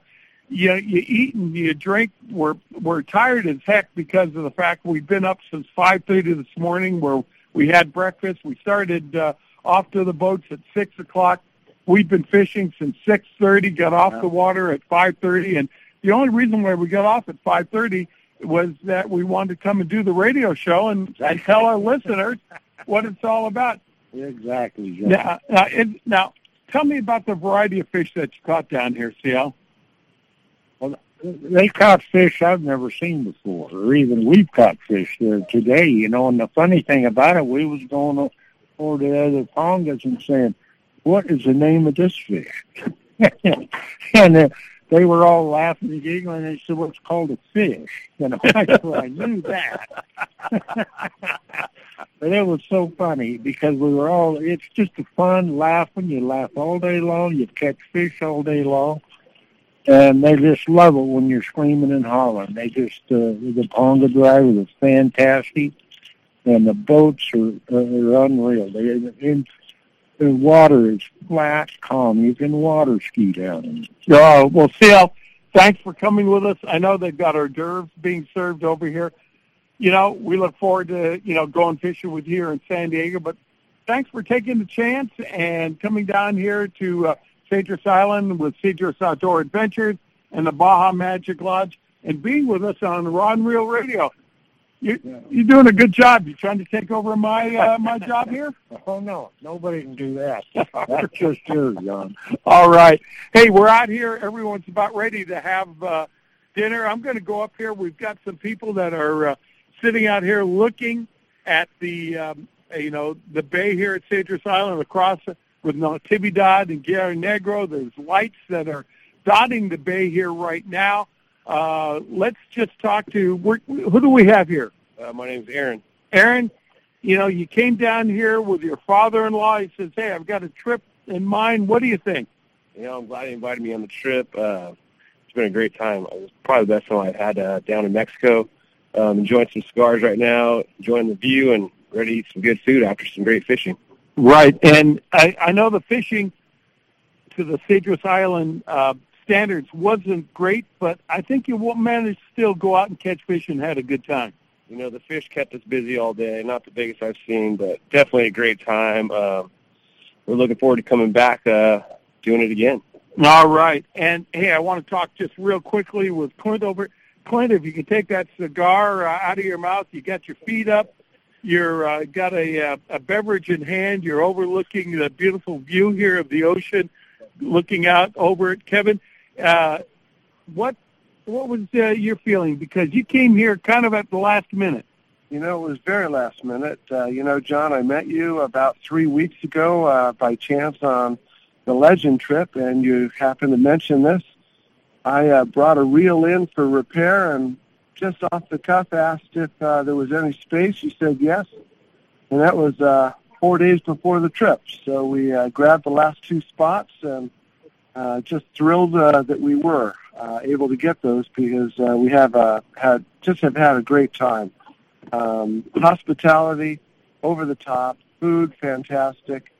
You, you eat and you drink. We're, we're tired as heck because of the fact we've been up since 5.30 this morning where we had breakfast. We started uh, off to the boats at 6 o'clock We've been fishing since 6:30. Got off yeah. the water at 5:30, and the only reason why we got off at 5:30 was that we wanted to come and do the radio show and, and tell our listeners what it's all about. Exactly. Yeah. Now, now, it, now, tell me about the variety of fish that you caught down here, CL. Well, they caught fish I've never seen before, or even we've caught fish there today. You know, and the funny thing about it, we was going over to the other pangas and saying, what is the name of this fish? and uh, they were all laughing and giggling. And They said, well, it's called a fish. You know, I, I knew that. but it was so funny because we were all, it's just a fun laughing. You laugh all day long. You catch fish all day long. And they just love it when you're screaming and hollering. They just, uh, the Panga driver is fantastic. And the boats are, are unreal. They, in, the water is flat, calm. You can water ski down. Oh, well, CL, thanks for coming with us. I know they've got hors d'oeuvres being served over here. You know, we look forward to, you know, going fishing with you here in San Diego, but thanks for taking the chance and coming down here to uh, Cedros Island with Cedros Outdoor Adventures and the Baja Magic Lodge and being with us on Rod and Reel Radio. You, you're doing a good job. You trying to take over my uh, my job here? Oh no, nobody can do that. That's just you, John. All right. Hey, we're out here. Everyone's about ready to have uh, dinner. I'm going to go up here. We've got some people that are uh, sitting out here looking at the um, you know the bay here at Cedros Island across with Natividad and Guerrero Negro. There's lights that are dotting the bay here right now. Uh, let's just talk to who do we have here? Uh, my name's Aaron. Aaron, you know, you came down here with your father-in-law. He says, "Hey, I've got a trip in mind. What do you think?" You know, I'm glad he invited me on the trip. Uh, it's been a great time. It was probably the best time I've had uh, down in Mexico. Um, enjoying some cigars right now, enjoying the view, and ready to eat some good food after some great fishing. Right, and I, I know the fishing to the Cedros Island uh, standards wasn't great, but I think you managed to still go out and catch fish and had a good time. You know, the fish kept us busy all day. Not the biggest I've seen, but definitely a great time. Um, we're looking forward to coming back, uh, doing it again. All right. And, hey, I want to talk just real quickly with Clint over. Clint, if you can take that cigar uh, out of your mouth, you got your feet up, you're uh, got a, uh, a beverage in hand, you're overlooking the beautiful view here of the ocean, looking out over it. Kevin, uh, what what was uh, your feeling? Because you came here kind of at the last minute. You know, it was very last minute. Uh, you know, John, I met you about three weeks ago uh, by chance on the Legend trip, and you happened to mention this. I uh, brought a reel in for repair, and just off the cuff asked if uh, there was any space. You said yes, and that was uh, four days before the trip. So we uh, grabbed the last two spots and uh, just thrilled uh, that we were uh, able to get those because uh, we have uh, had just have had a great time. Um, hospitality, over the top, food fantastic.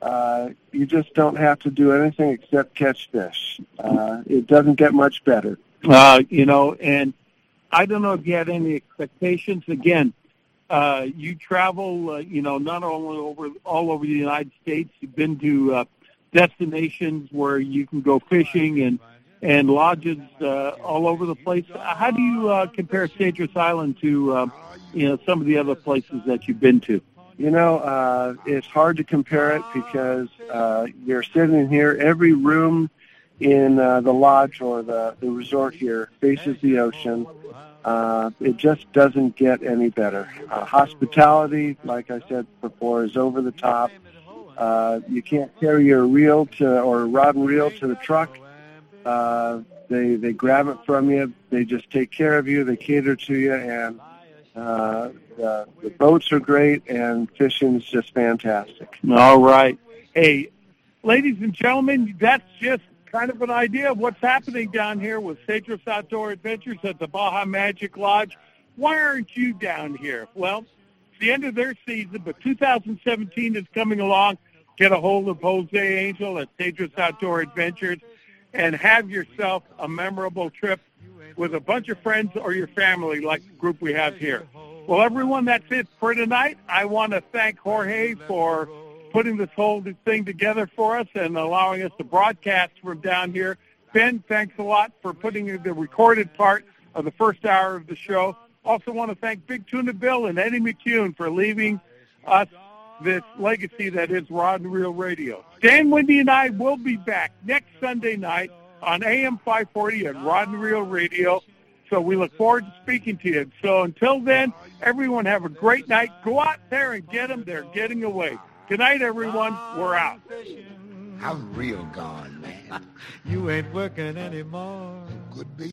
Uh, you just don't have to do anything except catch fish. Uh, it doesn't get much better. Uh, you know, and I don't know if you had any expectations. Again, uh, you travel, uh, you know, not only over all over the United States. You've been to uh, destinations where you can go fishing and and lodges uh, all over the place. How do you uh, compare Cedros Island to uh, you know some of the other places that you've been to? You know, uh, it's hard to compare it because uh, you're sitting here. Every room in uh, the lodge or the, the resort here faces the ocean. Uh, it just doesn't get any better. Uh, hospitality, like I said before, is over the top. Uh, you can't carry your reel to or rod and reel to the truck. Uh, they they grab it from you. They just take care of you. They cater to you, and uh, the, the boats are great, and fishing is just fantastic. All right. Hey, ladies and gentlemen, that's just kind of an idea of what's happening down here with Cedros Outdoor Adventures at the Baja Magic Lodge. Why aren't you down here? Well, it's the end of their season, but 2017 is coming along. Get a hold of Jose Angel at Cedros Outdoor Adventures and have yourself a memorable trip with a bunch of friends or your family like the group we have here. Well, everyone, that's it for tonight. I want to thank Jorge for putting this whole thing together for us and allowing us to broadcast from down here. Ben, thanks a lot for putting the recorded part of the first hour of the show. Also want to thank Big Tuna Bill and Eddie McCune for leaving us this legacy that is Rod and Reel Radio. Dan Wendy and I will be back next Sunday night on AM 540 and Rod and Reel Radio. So we look forward to speaking to you. So until then, everyone have a great night. Go out there and get them. They're getting away. Good night, everyone. We're out. I'm real gone, man. you ain't working anymore. Could be.